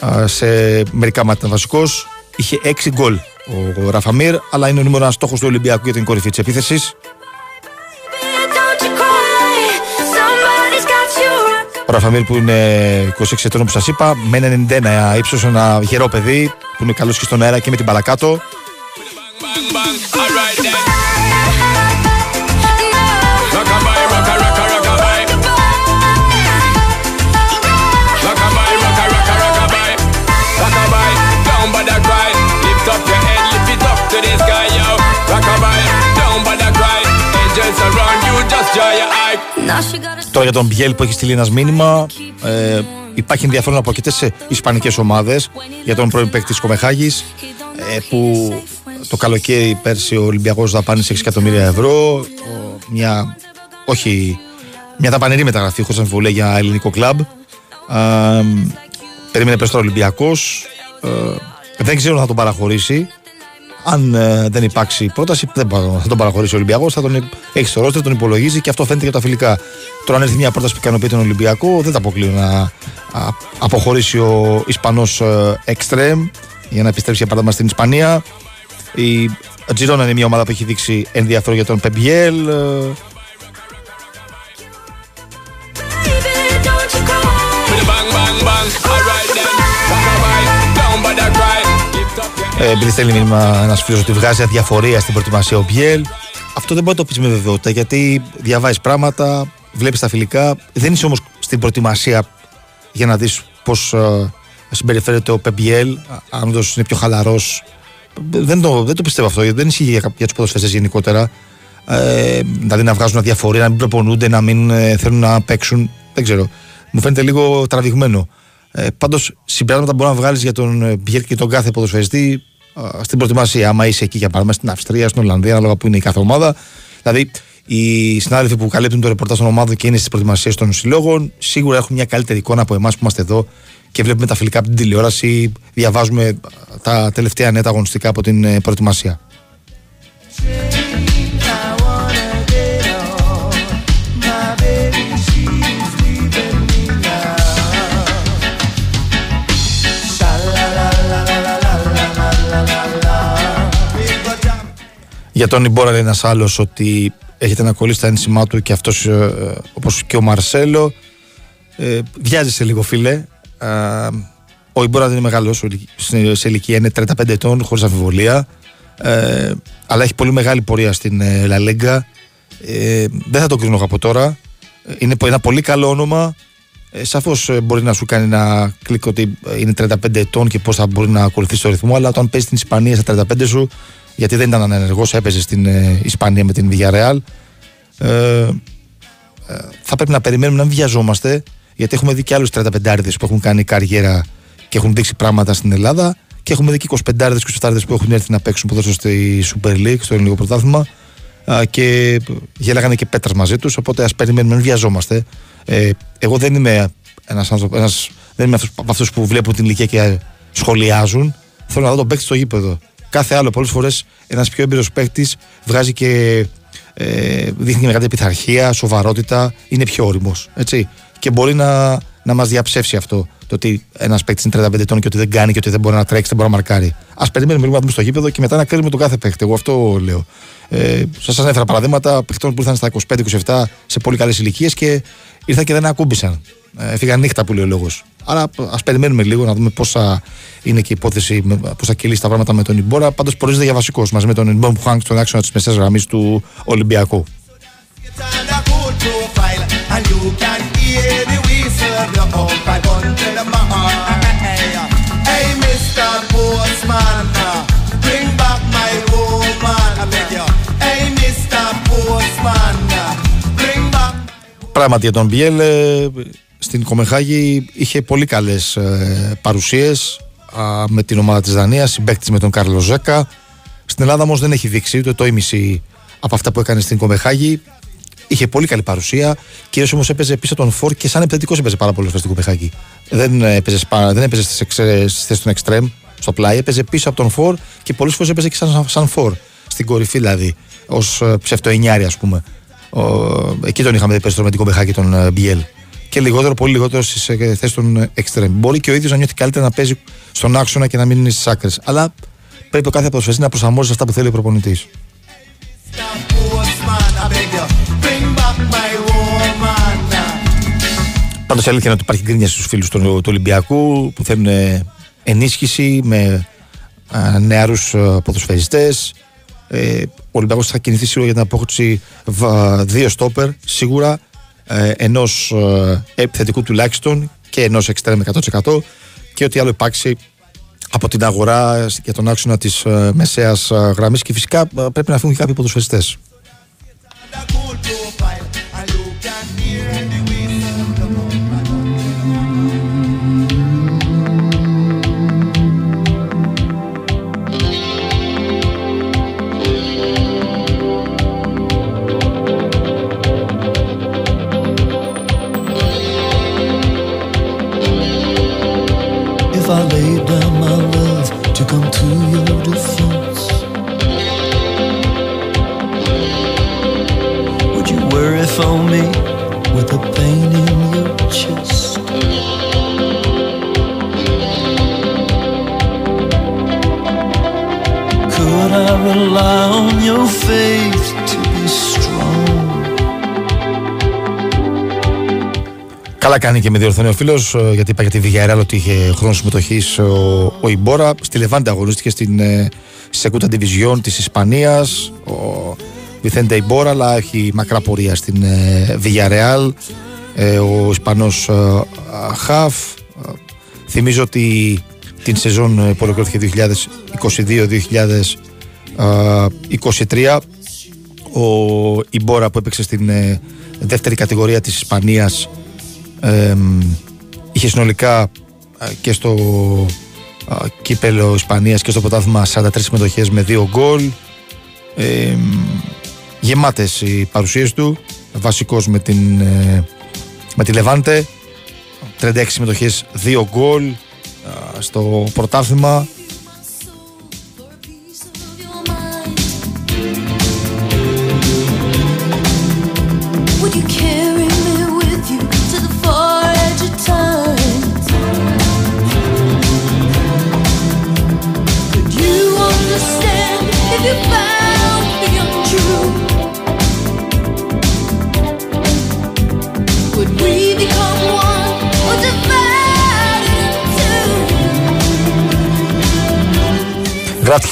α, σε μερικά μάτια ήταν βασικός. Είχε 6 γκολ ο, ο Ράφα Μίρ αλλά είναι ο νούμερο ένας στόχος του Ολυμπιακού για την κορυφή της επίθεσης Ραφαμίλ που είναι 26 ετών που σας είπα, με ένα 91 ε, ύψος, ένα γερό παιδί που είναι καλός και στον αέρα και με την παρακάτω rocka, rocka, rockabye. Rockabye, rocka, rocka, rockabye. Τώρα για τον Μπιέλ που έχει στείλει ένας μήνυμα. Ε, υπάρχει ενδιαφέρον από αρκετέ ισπανικές ομάδες για τον πρώην παίκτη της Κομεχάγης. Ε, που το καλοκαίρι πέρσι ο Ολυμπιακός δαπάνησε 6 εκατομμύρια ευρώ. Ο- Μια, όχι, μια δαπανηρή μεταγραφή χωρίς αμφιβολία για ελληνικό κλαμπ. Ε, περίμενε πέρσι τώρα ο Ολυμπιακός. Ε, δεν ξέρω αν θα τον παραχωρήσει. Αν ε, δεν υπάρξει πρόταση, δεν θα θα τον παραχωρήσει ο Ολυμπιακός. Θα τον έχεις στο ρόστερ, τον υπολογίζει και αυτό φαίνεται για τα φιλικά. Τώρα, αν έρθει μια πρόταση που ικανοποιεί τον Ολυμπιακό, δεν τα αποκλείω να α, αποχωρήσει ο Ισπανός Extreme για να επιστρέψει για παράδειγμα στην Ισπανία. Η Τζιρόνα είναι μια ομάδα που έχει δείξει ενδιαφέρον για τον Πεμπιέλ. Επειδή στέλνει μήνυμα ένας φίλος ότι βγάζει αδιαφορία στην προετοιμασία ο Μπιέλ. Αυτό δεν μπορεί να το πεις με βεβαιότητα γιατί διαβάζεις πράγματα, βλέπεις τα φιλικά. Δεν είσαι όμως στην προετοιμασία για να δεις πώς συμπεριφέρεται ο Πεμπιέλ, αν όντως είναι πιο χαλαρός. Δεν το, δεν το πιστεύω αυτό. Δεν ισχύει για, για τους ποδοσφαίρε γενικότερα. Ε, δηλαδή να βγάζουν αδιαφορία, να μην προπονούνται, να μην ε, θέλουν να παίξουν. Δεν ξέρω. Μου φαίνεται λίγο τραβηγμένο. Ε, Πάντως, συμπεράσματα μπορεί να βγάλεις για τον ε, Μπιέλ και τον κάθε ποδοσφαιριστή α, στην προετοιμασία. Άμα είσαι εκεί για παράδειγμα στην Αυστρία, στην Ολλανδία, ανάλογα που είναι η κάθε ομάδα. Δηλαδή, οι συνάδελφοι που καλύπτουν το ρεπορτάζ των ομάδων και είναι στις προετοιμασίες των συλλόγων, σίγουρα έχουν μια καλύτερη εικόνα από εμάς που είμαστε εδώ και βλέπουμε τα φιλικά από την τηλεόραση, διαβάζουμε α, τα τελευταία νέα τα αγωνιστικά από την ε, προετοιμασία. Για τον Ιμπόρα λέει ένας άλλος ότι έχετε να κολλήσει τα ένσημά του και αυτός όπως και ο Μαρσέλο. Ε, βιάζεσαι λίγο, φίλε. Ε, ο Ιμπόρα δεν είναι μεγάλος σε, σε ηλικία, είναι 35 ετών, χωρίς αμφιβολία. Ε, αλλά έχει πολύ μεγάλη πορεία στην ε, La Liga. Ε, δεν θα το κρίνω από τώρα. Ε, Είναι ένα πολύ καλό όνομα. Ε, Σαφώς μπορεί να σου κάνει ένα κλικ ότι ε, είναι 35 ετών και πώς θα μπορεί να ακολουθήσει το ρυθμό. Αλλά όταν παίζεις στην Ισπανία στα 35 σου, γιατί δεν ήταν ανενεργός, έπαιζε στην ε, Ισπανία με την Villarreal. Ε, ε, θα πρέπει να περιμένουμε να μην βιαζόμαστε, γιατί έχουμε δει και άλλους 35 που έχουν κάνει καριέρα και έχουν δείξει πράγματα στην Ελλάδα. Και έχουμε δει και 25 27 που έχουν έρθει να παίξουν ποδόσφαιρο στη Super League, στο ελληνικό πρωτάθλημα. Α, και γέλαγανε και πέτρας μαζί τους. Οπότε ας περιμένουμε, μην βιαζόμαστε. Ε, εγώ δεν είμαι ένας άνθρωπο, ένας, δεν είμαι από αυτού που βλέπουν την ηλικία και σχολιάζουν. Θέλω να δω τον παίκτη στο γήπεδο. Κάθε άλλο, πολλές φορές ένας πιο έμπειρος παίκτης βγάζει και ε, δείχνει μεγάλη πειθαρχία, σοβαρότητα, είναι πιο όριμος. Και μπορεί να, να μας διαψεύσει αυτό. Το ότι ένας παίκτης είναι 35 ετών και ότι δεν κάνει και ότι δεν μπορεί να τρέξει, δεν μπορεί να μαρκάρει. Α περιμένουμε λίγο να δούμε στο γήπεδο και μετά να κρίνουμε τον κάθε παίκτη. Εγώ αυτό λέω. Ε, Σας ανέφερα παραδείγματα παιχτών που ήρθαν στα 25-27 σε πολύ καλές ηλικίες και ήρθαν και δεν ακούμπησαν. Ε, έφυγαν νύχτα που λέει ο λόγος. Άρα ας περιμένουμε λίγο να δούμε πώ θα είναι και η υπόθεση, πώ θα κυλήσει τα πράγματα με τον Ιμπόρα. Πάντως προορίζεται για βασικός μαζί με τον Ιμπόρα που χάνει στον άξονα της μεσαίας γραμμής του Ολυμπιακού. And you can hear the whistle blow up I gun to the mine Hey Mr. Postman Bring back my woman I beg you Hey Mr. Postman Bring back Πράγματι για τον Μπιέλ ε, στην Κομεχάγη είχε πολύ καλές ε, παρουσίες α, με την ομάδα της Δανίας, συμπαίκτης με τον Κάρλο Ζέκα. Στην Ελλάδα όμως δεν έχει δείξει ούτε το ίμιση από αυτά που έκανε στην Κομεχάγη. Είχε πολύ καλή παρουσία. Κυρίως όμως έπαιζε πίσω τον Φορ και σαν επιθετικός έπαιζε πάρα πολύ στην Κοπεχάγη. Δεν έπαιζε, σπα- δεν έπαιζε στις θέσει των εξτρέμ, στο πλάι. Έπαιζε πίσω από τον Φορ και πολλές φορές έπαιζε και σαν, σαν Φορ. Στην κορυφή δηλαδή. Ω ψευτοενιάρη, ας πούμε. Ο, εκεί τον είχαμε δει περισσότερο με την Κοπεχάγη τον ε, Μπιέλ. Και λιγότερο, πολύ λιγότερο στις θέσεις των εξτρέμ. Μπορεί και ο ίδιος να νιώθει καλύτερα να παίζει στον άξονα και να μην είναι στις άκρες. Αλλά πρέπει ο κάθε ποδοσφαιριστής να προσαρμόζει αυτά που θέλει ο προπονητής. Postman I beg you Bring back my woman Πάντως η αλήθεια είναι ότι υπάρχει γκρίνια στους φίλους του, του Ολυμπιακού που θέλουν ε, ενίσχυση με ε, νεαρούς ποδοσφαιριστές. Ε, ο Ολυμπιακός θα κινηθεί σίγουρα για την απόκτηση βα- δύο στόπερ σίγουρα. Ε, ενός ε, επιθετικού τουλάχιστον και ενός εξτρέμ 100% και ό,τι άλλο υπάρξει από την αγορά για τον άξονα της ε, μεσαίας γραμμής και φυσικά ε, πρέπει να φύγουν και κάποιοι ποδοσφαιριστές. Καλά κάνει και με διορθώνει ο φίλος, γιατί είπα για τη Villarreal ότι είχε χρόνο συμμετοχής ο, ο Ιμπόρα. Στη Λεβάντα αγωνίστηκε στην ε, Σεκούτα Division της Ισπανίας. Ο Βιθέντε Ιμπόρα, αλλά έχει μακρά πορεία στην ε, Villarreal. Ε, ο Ισπανός Χαφ. Ε, θυμίζω ότι την σεζόν ε, που ολοκληρώθηκε 2022-2023 ο Ιμπόρα που έπαιξε στην ε, δεύτερη κατηγορία της Ισπανίας εμ, είχε συνολικά ε, και στο ε, κύπελο Ισπανίας και στο ποτάθμα 43 συμμετοχές με 2 γκολ. Εμ, γεμάτες οι παρουσίες του. Βασικός με, την, ε, με τη Λεβάντε. 36 συμμετοχές 2 γκολ ε, στο πρωτάθλημα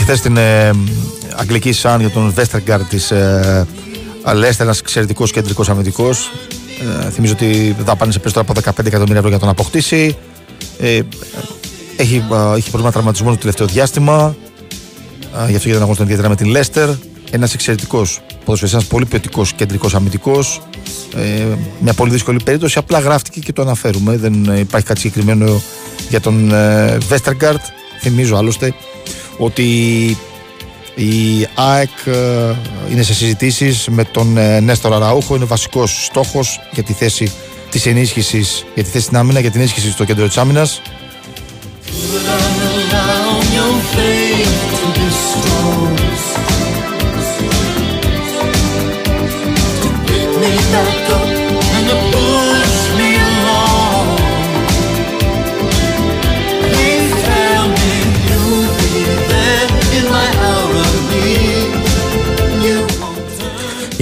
χθε στην ε, αγγλική Σαν για τον Βέστεργκαρ της ε, Λέστερ, ένας εξαιρετικός κεντρικός αμυντικός. Ε, θυμίζω ότι δάπανησε περισσότερο από 15 εκατομμύρια ευρώ για τον αποκτήσει. Ε, έχει, ε, έχει πρόβλημα τραυματισμού το τελευταίο διάστημα. Ε, γι' αυτό και δεν αγωνίζεται ιδιαίτερα με την Λέστερ. Ένας εξαιρετικός ποδοσφαιριστής, ένας πολύ ποιοτικός κεντρικός αμυντικός. Ε, μια πολύ δύσκολη περίπτωση. Απλά γράφτηκε και το αναφέρουμε. Δεν ε, υπάρχει κάτι συγκεκριμένο για τον ε, Βέστεργκαρτ. Θυμίζω άλλωστε ότι η ΑΕΚ ε, είναι σε συζητήσεις με τον ε, Νέστορα Ραούχο. Είναι βασικός στόχος για τη θέση της ενίσχυσης, για τη θέση στην άμυνα, για την ενίσχυση στο κέντρο της άμυνας.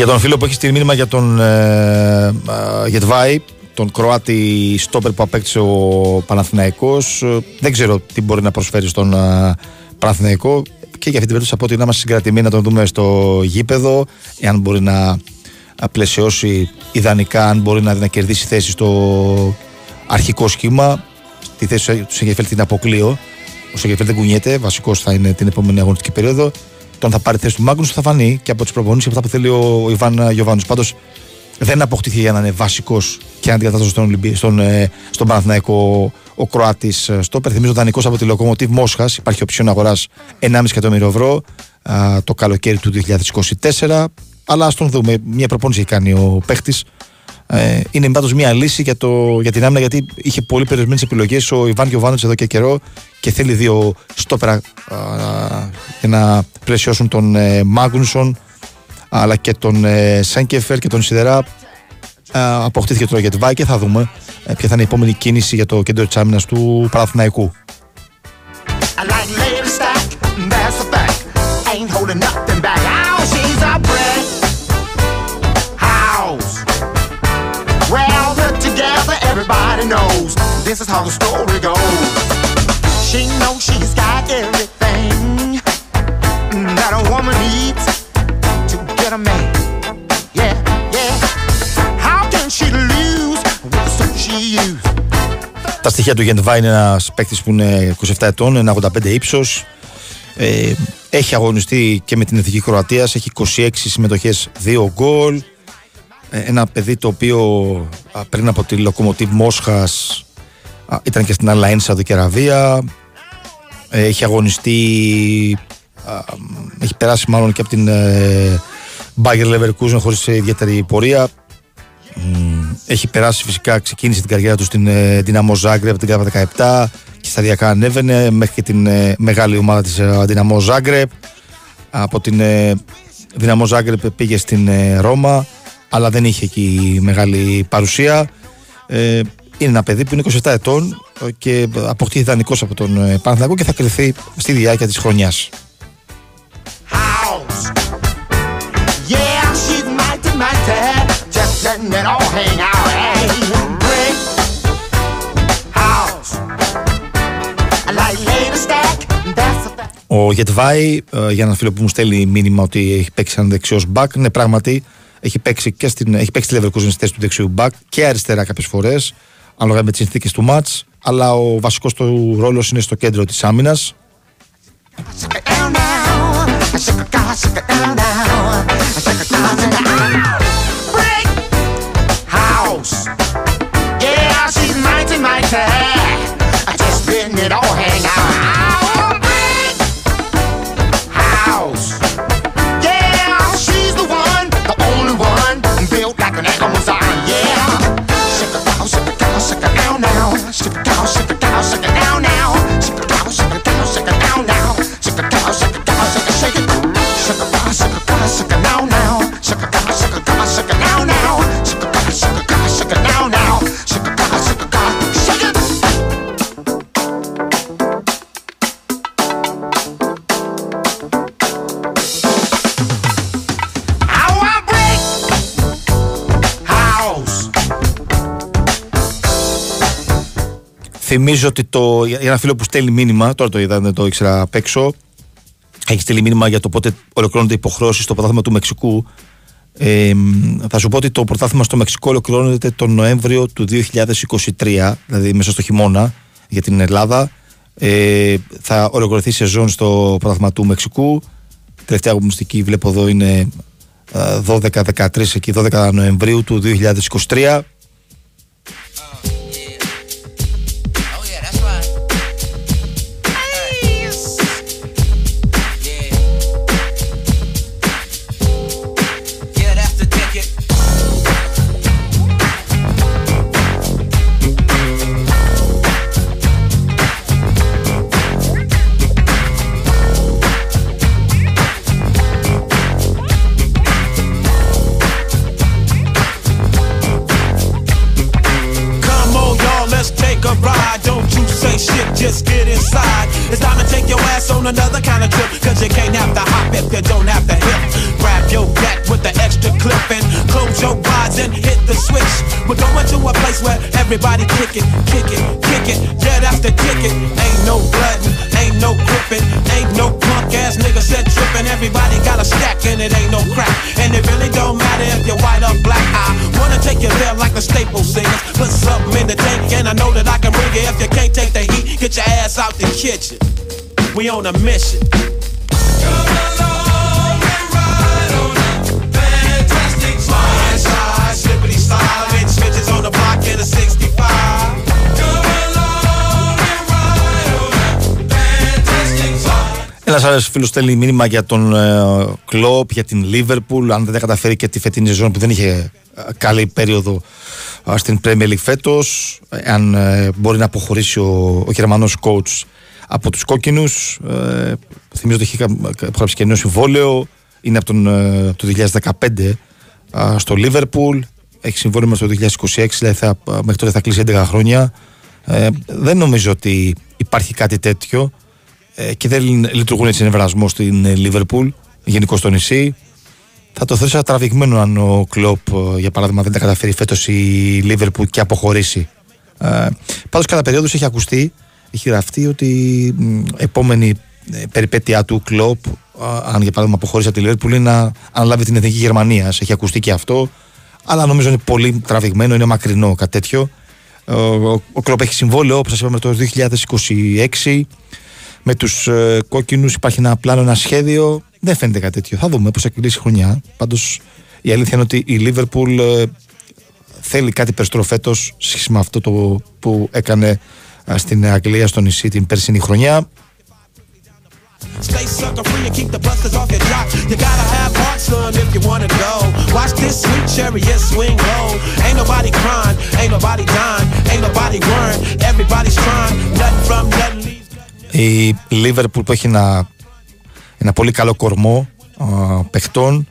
Για τον φίλο που έχει στείλει μήνυμα για τον ε, ε, Γετβάη, τον Κροάτι στόπερ που απέκτησε ο Παναθηναϊκός ε, δεν ξέρω τι μπορεί να προσφέρει στον ε, Παναθηναϊκό. Και για αυτή την περίπτωση από ότι να είμαστε συγκρατημένοι να τον δούμε στο γήπεδο εάν μπορεί να ε, πλαισιώσει ιδανικά αν μπορεί να, να κερδίσει θέση στο αρχικό σχήμα. Τη θέση του Σεγεφέλ την αποκλείω. Ο Σεγεφέλ δεν κουνιέται, βασικός θα είναι την επόμενη αγωνιστική περίοδο. Τον θα πάρει θέση του Μάγκνους θα φανεί και από τι προπονήσει από αυτά που θέλει ο Ιβάν Γιοβάνου. Πάντως δεν αποκτήθηκε για να είναι βασικός και αντικατάστατος στον, Ολυμπι... στον, ε, στον Παναθηναϊκό ο Κροάτης στο Θυμίζω δανεικός από τη Λοκομοτίβ Μόσχας. Υπάρχει οψιόν αγοράς 1,5 εκατομμύριο ευρώ α, το καλοκαίρι του 2024. Αλλά ας τον δούμε. Μια προπόνηση έχει κάνει ο παίχτης. Ε, είναι πάντως μια λύση για, το, για την άμυνα γιατί είχε πολύ περιορισμένες επιλογές ο Ιβάν Γιοβάνοβιτ εδώ και καιρό και θέλει δύο στόπερα α, για να πλαισιώσουν τον ε, Μάγνουσον αλλά και τον ε, Σέγκεφερ και τον Σιδερά. Α, αποκτήθηκε τώρα για τη Βάη και θα δούμε ε, ποια θα είναι η επόμενη κίνηση για το κέντρο της άμυνας του Παναθηναϊκού. I like this is how the story goes. She knows she's got everything that a woman needs to get a man. Yeah, yeah. How can she lose with the suit she used? Τα στοιχεία του Γεντβά είναι ένας παίκτης που είναι 27 ετών, 1,85 ύψος. Ε, έχει αγωνιστεί και με την Εθνική Κροατίας, έχει 26 συμμετοχές, 2 γκολ. Ε, ένα παιδί το οποίο α, πριν από τη Λοκομοτίβ Μόσχας α, ήταν και στην Αλαέν Σαουδική Αραβία. Ε, έχει αγωνιστεί, α, έχει περάσει μάλλον και από την ε, Bayer Leverkusen χωρίς ιδιαίτερη πορεία. Μ, Έχει περάσει φυσικά, ξεκίνησε την καριέρα του στην ε, Δυναμό Ζάγκρεπ την ΚΑΠΑ 17 και σταδιακά ανέβαινε μέχρι και την ε, μεγάλη ομάδα της ε, Δυναμό Ζάγκρεπ. Από την ε, Δυναμό Ζάγκρεπ πήγε στην ε, Ρώμα, αλλά δεν είχε εκεί μεγάλη παρουσία. Ε, είναι ένα παιδί που είναι 27 ετών ε, και αποκτήθηκε δανεικός από τον ε, Παναθηναϊκό και θα κρυθεί στη διάρκεια της χρονιάς. house. Yeah, she's mighty, mighty. Just letting it all hang out. Hey, brick house. I like lady stack. That's a fact. Ο Γετβάη, ε, για έναν φίλο που μου στέλνει μήνυμα ότι έχει παίξει σαν δεξιός μπακ, ναι, πράγματι έχει παίξει και στην, έχει παίξει στη Leverkusen στη θέση του δεξιού μπακ και αριστερά κάποιες φορές, Αλλαμε με τι συνθήκες του μάτς, αλλά ο βασικός του ρόλος είναι στο κέντρο της άμυνας. Θυμίζω ότι το, για ένα φίλο που στέλνει μήνυμα, τώρα το είδα, δεν το ήξερα απ' έξω, έχει στείλει μήνυμα για το πότε ολοκληρώνονται οι υποχρεώσεις στο πρωτάθλημα του Μεξικού. Ε, θα σου πω ότι το πρωτάθλημα στο Μεξικό ολοκληρώνεται τον Νοέμβριο του 2023, δηλαδή μέσα στο χειμώνα για την Ελλάδα. Ε, θα ολοκληρωθεί η σεζόν στο πρωτάθλημα του Μεξικού. Τελευταία αγωνιστική βλέπω εδώ είναι ε, 12-13 εκεί, 12 Νοεμβρίου του 2023. Place where everybody kick it, kick it, kick it. Yeah, that's the ticket. Ain't no bloodin', ain't no gripping, ain't no punk ass nigga said tripping. Everybody got a stack and it ain't no crack. And it really don't matter if you're white or black. I wanna take you there like the Staples singers. Put something in the tank and I know that I can bring it. If you can't take the heat, get your ass out the kitchen. We on a mission. Slide, slippity slide, made switches on the block in a 65. Ένας άλλος φίλος στέλνει μήνυμα για τον ε, Κλοπ, για την Λίβερπουλ. Αν δεν τα καταφέρει και τη φετινή ζώνη που δεν είχε ε, καλή περίοδο ε, στην Premier League φέτος. Αν ε, μπορεί να αποχωρήσει ο, ο Γερμανός coach από τους κόκκινους. Ε, θυμίζω ότι έχει κα- υπογράψει και νέο συμβόλαιο. Είναι από τον, ε, από το 2015 ε, στο Λίβερπουλ. Έχει συμβόλαιο μέχρι το 2026, δηλαδή θα, μέχρι τότε θα κλείσει 11 χρόνια. Ε, δεν νομίζω ότι υπάρχει κάτι τέτοιο ε, και δεν λειτουργούν έτσι ενευρασμό στην ε, Λίβερπουλ, γενικώ στο νησί. Θα το θέσω τραβηγμένο αν ο Κλοπ, ε, για παράδειγμα, δεν τα καταφέρει φέτος η Λίβερπουλ και αποχωρήσει. Ε, Πάντως, κατά περίοδο έχει ακουστεί, έχει γραφτεί ότι μ, επόμενη ε, περιπέτειά του Κλοπ, α, αν για παράδειγμα αποχωρήσει από τη Λίβερπουλ, είναι να αναλάβει την εθνική Γερμανίας. Έχει ακουστεί και αυτό, αλλά νομίζω είναι πολύ τραβηγμένο, είναι μακρινό κάτι τέτοιο. Ε, Ο, ο Κλοπ έχει συμβόλαιο, όπως σας είπαμε, το 2026 με τους ε, κόκκινους υπάρχει ένα πλάνο, ένα σχέδιο. Δεν φαίνεται κάτι τέτοιο. Θα δούμε πώς θα κυλήσει η χρονιά. Πάντως η αλήθεια είναι ότι η Λίβερπουλ ε, θέλει κάτι περισσότερο φέτος σε σχέση με αυτό το που έκανε ε, στην Αγγλία, στο νησί την περσινή χρονιά. Stay sucker free and keep the busters off your jock. You gotta have heart, son, if you wanna go. Watch this sweet chariot swing low. Ain't nobody crying, ain't nobody dying, ain't nobody worrying. Everybody's trying, nothing from nothing leaves. Η Liverpool που έχει ένα, ένα πολύ καλό κορμό α, παιχτών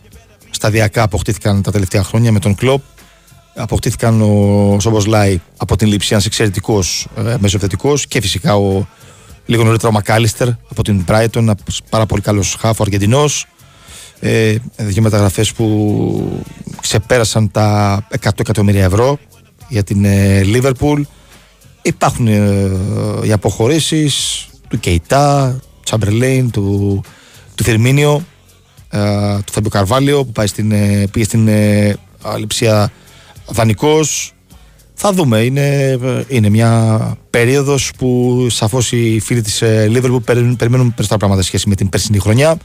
σταδιακά αποκτήθηκαν τα τελευταία χρόνια με τον Κλοπ αποκτήθηκαν ο Σόμπος Λάι από την λήψη ένας εξαιρετικός ε, μεσοθετικός και φυσικά ο λίγο νωρίτερα ο Μακάλιστερ από την Brighton ένας πάρα πολύ καλός χάφο Αργεντινός ε, δύο μεταγραφές που ξεπέρασαν τα 100 εκατομμύρια ευρώ για την ε, Liverpool υπάρχουν ε, οι αποχωρήσεις του Κεϊτά, Τσαμπερλέιν, του, του Φερμίνιο, ε, του Φαμπιο Καρβάλιο που πάει στην, ε, πήγε στην ε, αληψία δανεικός. Θα δούμε, είναι, είναι μια περίοδος που σαφώς οι φίλοι της ε, Liverpool περιμένουν, περιμένουν περισσότερα πράγματα σε σχέση με την περσινή χρονιά.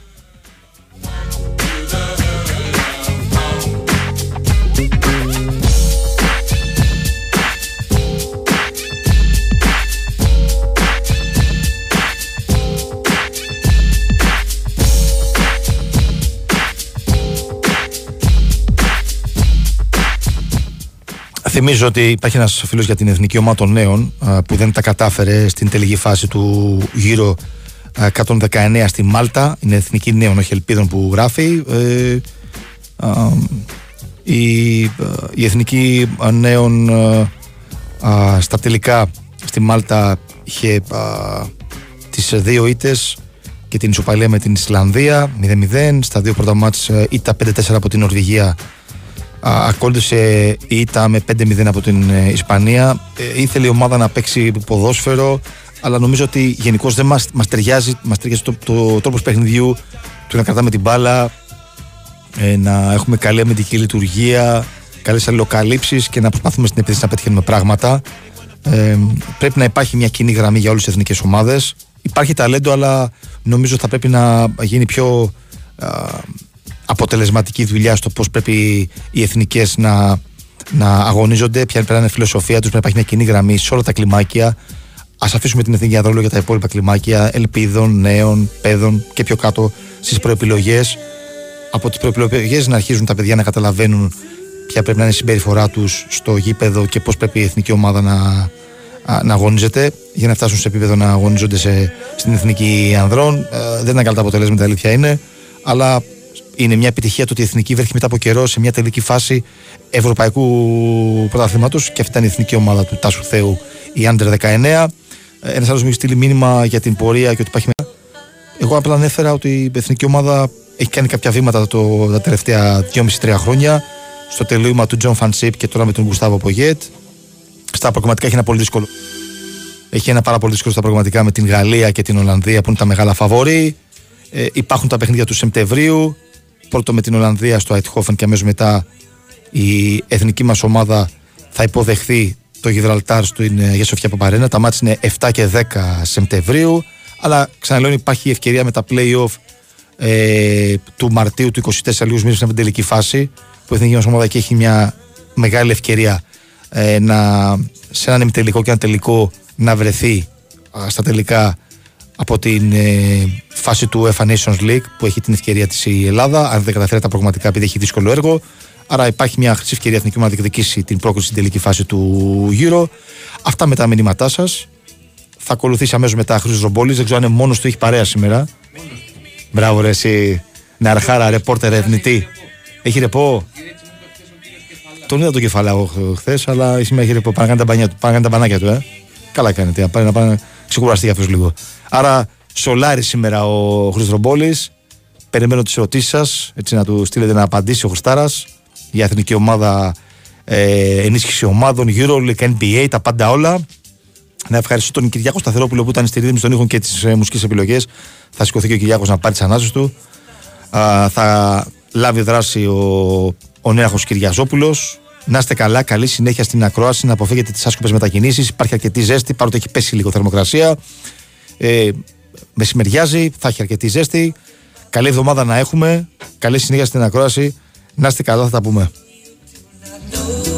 Θυμίζω ότι υπάρχει ένας φίλος για την εθνική ομάδα των νέων α, που δεν τα κατάφερε στην τελική φάση του γύρω 119 στη Μάλτα. Είναι εθνική νέων, όχι ελπίδων που γράφει. Ε, α, η, η εθνική νέων α, στα τελικά στη Μάλτα είχε τις δύο ήττες και την ισοπαλία με την Ισλανδία 0-0 στα δύο πρώτα μάτς ε, ήττα 5-4 από την Νορβηγία Α, ακόλουθησε η ήττα με 5-0 από την ε, Ισπανία. Ε, ήθελε η ομάδα να παίξει ποδόσφαιρο, αλλά νομίζω ότι γενικώς δεν μας, μας ταιριάζει, μας ταιριάζει το, το τρόπος παιχνιδιού του να κρατάμε την μπάλα, ε, να έχουμε καλή αμυντική λειτουργία, καλές αλληλοκαλύψεις και να προσπαθούμε στην επίθεση να πετυχαίνουμε πράγματα. Ε, πρέπει να υπάρχει μια κοινή γραμμή για όλες τις εθνικές ομάδες. Υπάρχει ταλέντο, αλλά νομίζω θα πρέπει να γίνει πιο α, αποτελεσματική δουλειά στο πώς πρέπει οι εθνικές να, να αγωνίζονται, ποια πρέπει να είναι η φιλοσοφία τους, πρέπει να υπάρχει μια κοινή γραμμή σε όλα τα κλιμάκια. Α αφήσουμε την εθνική αδρόλο για τα υπόλοιπα κλιμάκια ελπίδων, νέων, παιδών και πιο κάτω στις προεπιλογές. Από τις προεπιλογές να αρχίζουν τα παιδιά να καταλαβαίνουν ποια πρέπει να είναι η συμπεριφορά τους στο γήπεδο και πώς πρέπει η εθνική ομάδα να, να αγωνίζεται για να φτάσουν σε επίπεδο να αγωνίζονται σε, στην εθνική ανδρών. Ε, δεν είναι καλά τα αποτελέσματα, η αλήθεια είναι. Αλλά είναι μια επιτυχία το ότι η εθνική βρέθηκε μετά από καιρό σε μια τελική φάση ευρωπαϊκού πρωταθλήματος και αυτή ήταν η εθνική ομάδα του Τάσου Θέου, η Under 19. Ένας άλλος μου έχει στείλει μήνυμα για την πορεία και ότι υπάρχει. Εγώ απλά ανέφερα ότι η εθνική ομάδα έχει κάνει κάποια βήματα το, τα τελευταία 2,5-3 χρόνια. Στο τελείωμα του Τζον Φαν'τ Σιπ και τώρα με τον Γκουστάβο Πογέτ. Στα προκριματικά έχει ένα πολύ δύσκολο. Έχει ένα πάρα πολύ δύσκολο στα προκριματικά με την Γαλλία και την Ολλανδία που είναι τα μεγάλα φαβορί. Ε, υπάρχουν τα παιχνίδια του Σεπτεμβρίου. Πρώτο με την Ολλανδία στο Αιτχόφεν και αμέσως μετά η εθνική μας ομάδα θα υποδεχθεί το Γιδραλτάρ στην Αγία Σοφιά Παπαρένα. Τα μάτια είναι 7 και 10 Σεπτεμβρίου. Αλλά ξαναλέω υπάρχει η ευκαιρία με τα playoff ε, του Μαρτίου του 24 λίγους μήνες στην τελική φάση που η εθνική μας ομάδα εκεί έχει μια μεγάλη ευκαιρία ε, να, σε έναν ημιτελικό και ένα τελικό να βρεθεί α, στα τελικά από την ε, φάση του UEFA Nations League που έχει την ευκαιρία της η Ελλάδα. Αν δεν καταφέρει τα προγραμματικά επειδή έχει δύσκολο έργο. Άρα υπάρχει μια χρυσή ευκαιρία εθνική να διεκδικήσει την πρόκληση στην τελική φάση του Euro. Αυτά με τα μηνύματά σας. Θα ακολουθήσει αμέσως μετά Χρυσό Ρομπόλης. Δεν ξέρω αν είναι μόνος του, έχει παρέα σήμερα. Μπράβο, ρε, εσύ. Ναρχάρα, ρεπόρτερ, ερευνητή. Έχει ρεπό; Τον είδα το κεφαλαίο χθες, αλλά σήμερα έχει ρεπό. Πάνε να κάνει τα, τα μπανάκια του, ε. Καλά κάνετε. Να πάει να πάνε ξεκουραστεί αυτός λίγο. Άρα, σολάρι σήμερα ο Χρυστρομπόλη. Περιμένω τις ερωτήσεις σας, έτσι να του στείλετε να απαντήσει ο Χρυστάρας για εθνική ομάδα, ε, ενίσχυση ομάδων, EuroLeague, NBA, τα πάντα όλα. Να ευχαριστήσω τον Κυριάκο Σταθερόπουλο που ήταν στη ρύθμιση των ήχων και τις ε, μουσικές επιλογές. Θα σηκωθεί και ο Κυριάκος να πάρει τις ανάσε του. Α, θα λάβει δράση ο, ο Νέαρχος Κυριαζόπουλος. Να είστε καλά, καλή συνέχεια στην ακρόαση, να αποφύγετε τις άσκοπες μετακινήσεις. Υπάρχει αρκετή ζέστη, παρότι έχει πέσει λίγο θερμοκρασία. Ε, μεσημεριάζει, θα έχει αρκετή ζέστη. Καλή εβδομάδα να έχουμε. Καλή συνέχεια στην ακρόαση. Να είστε καλά, θα τα πούμε.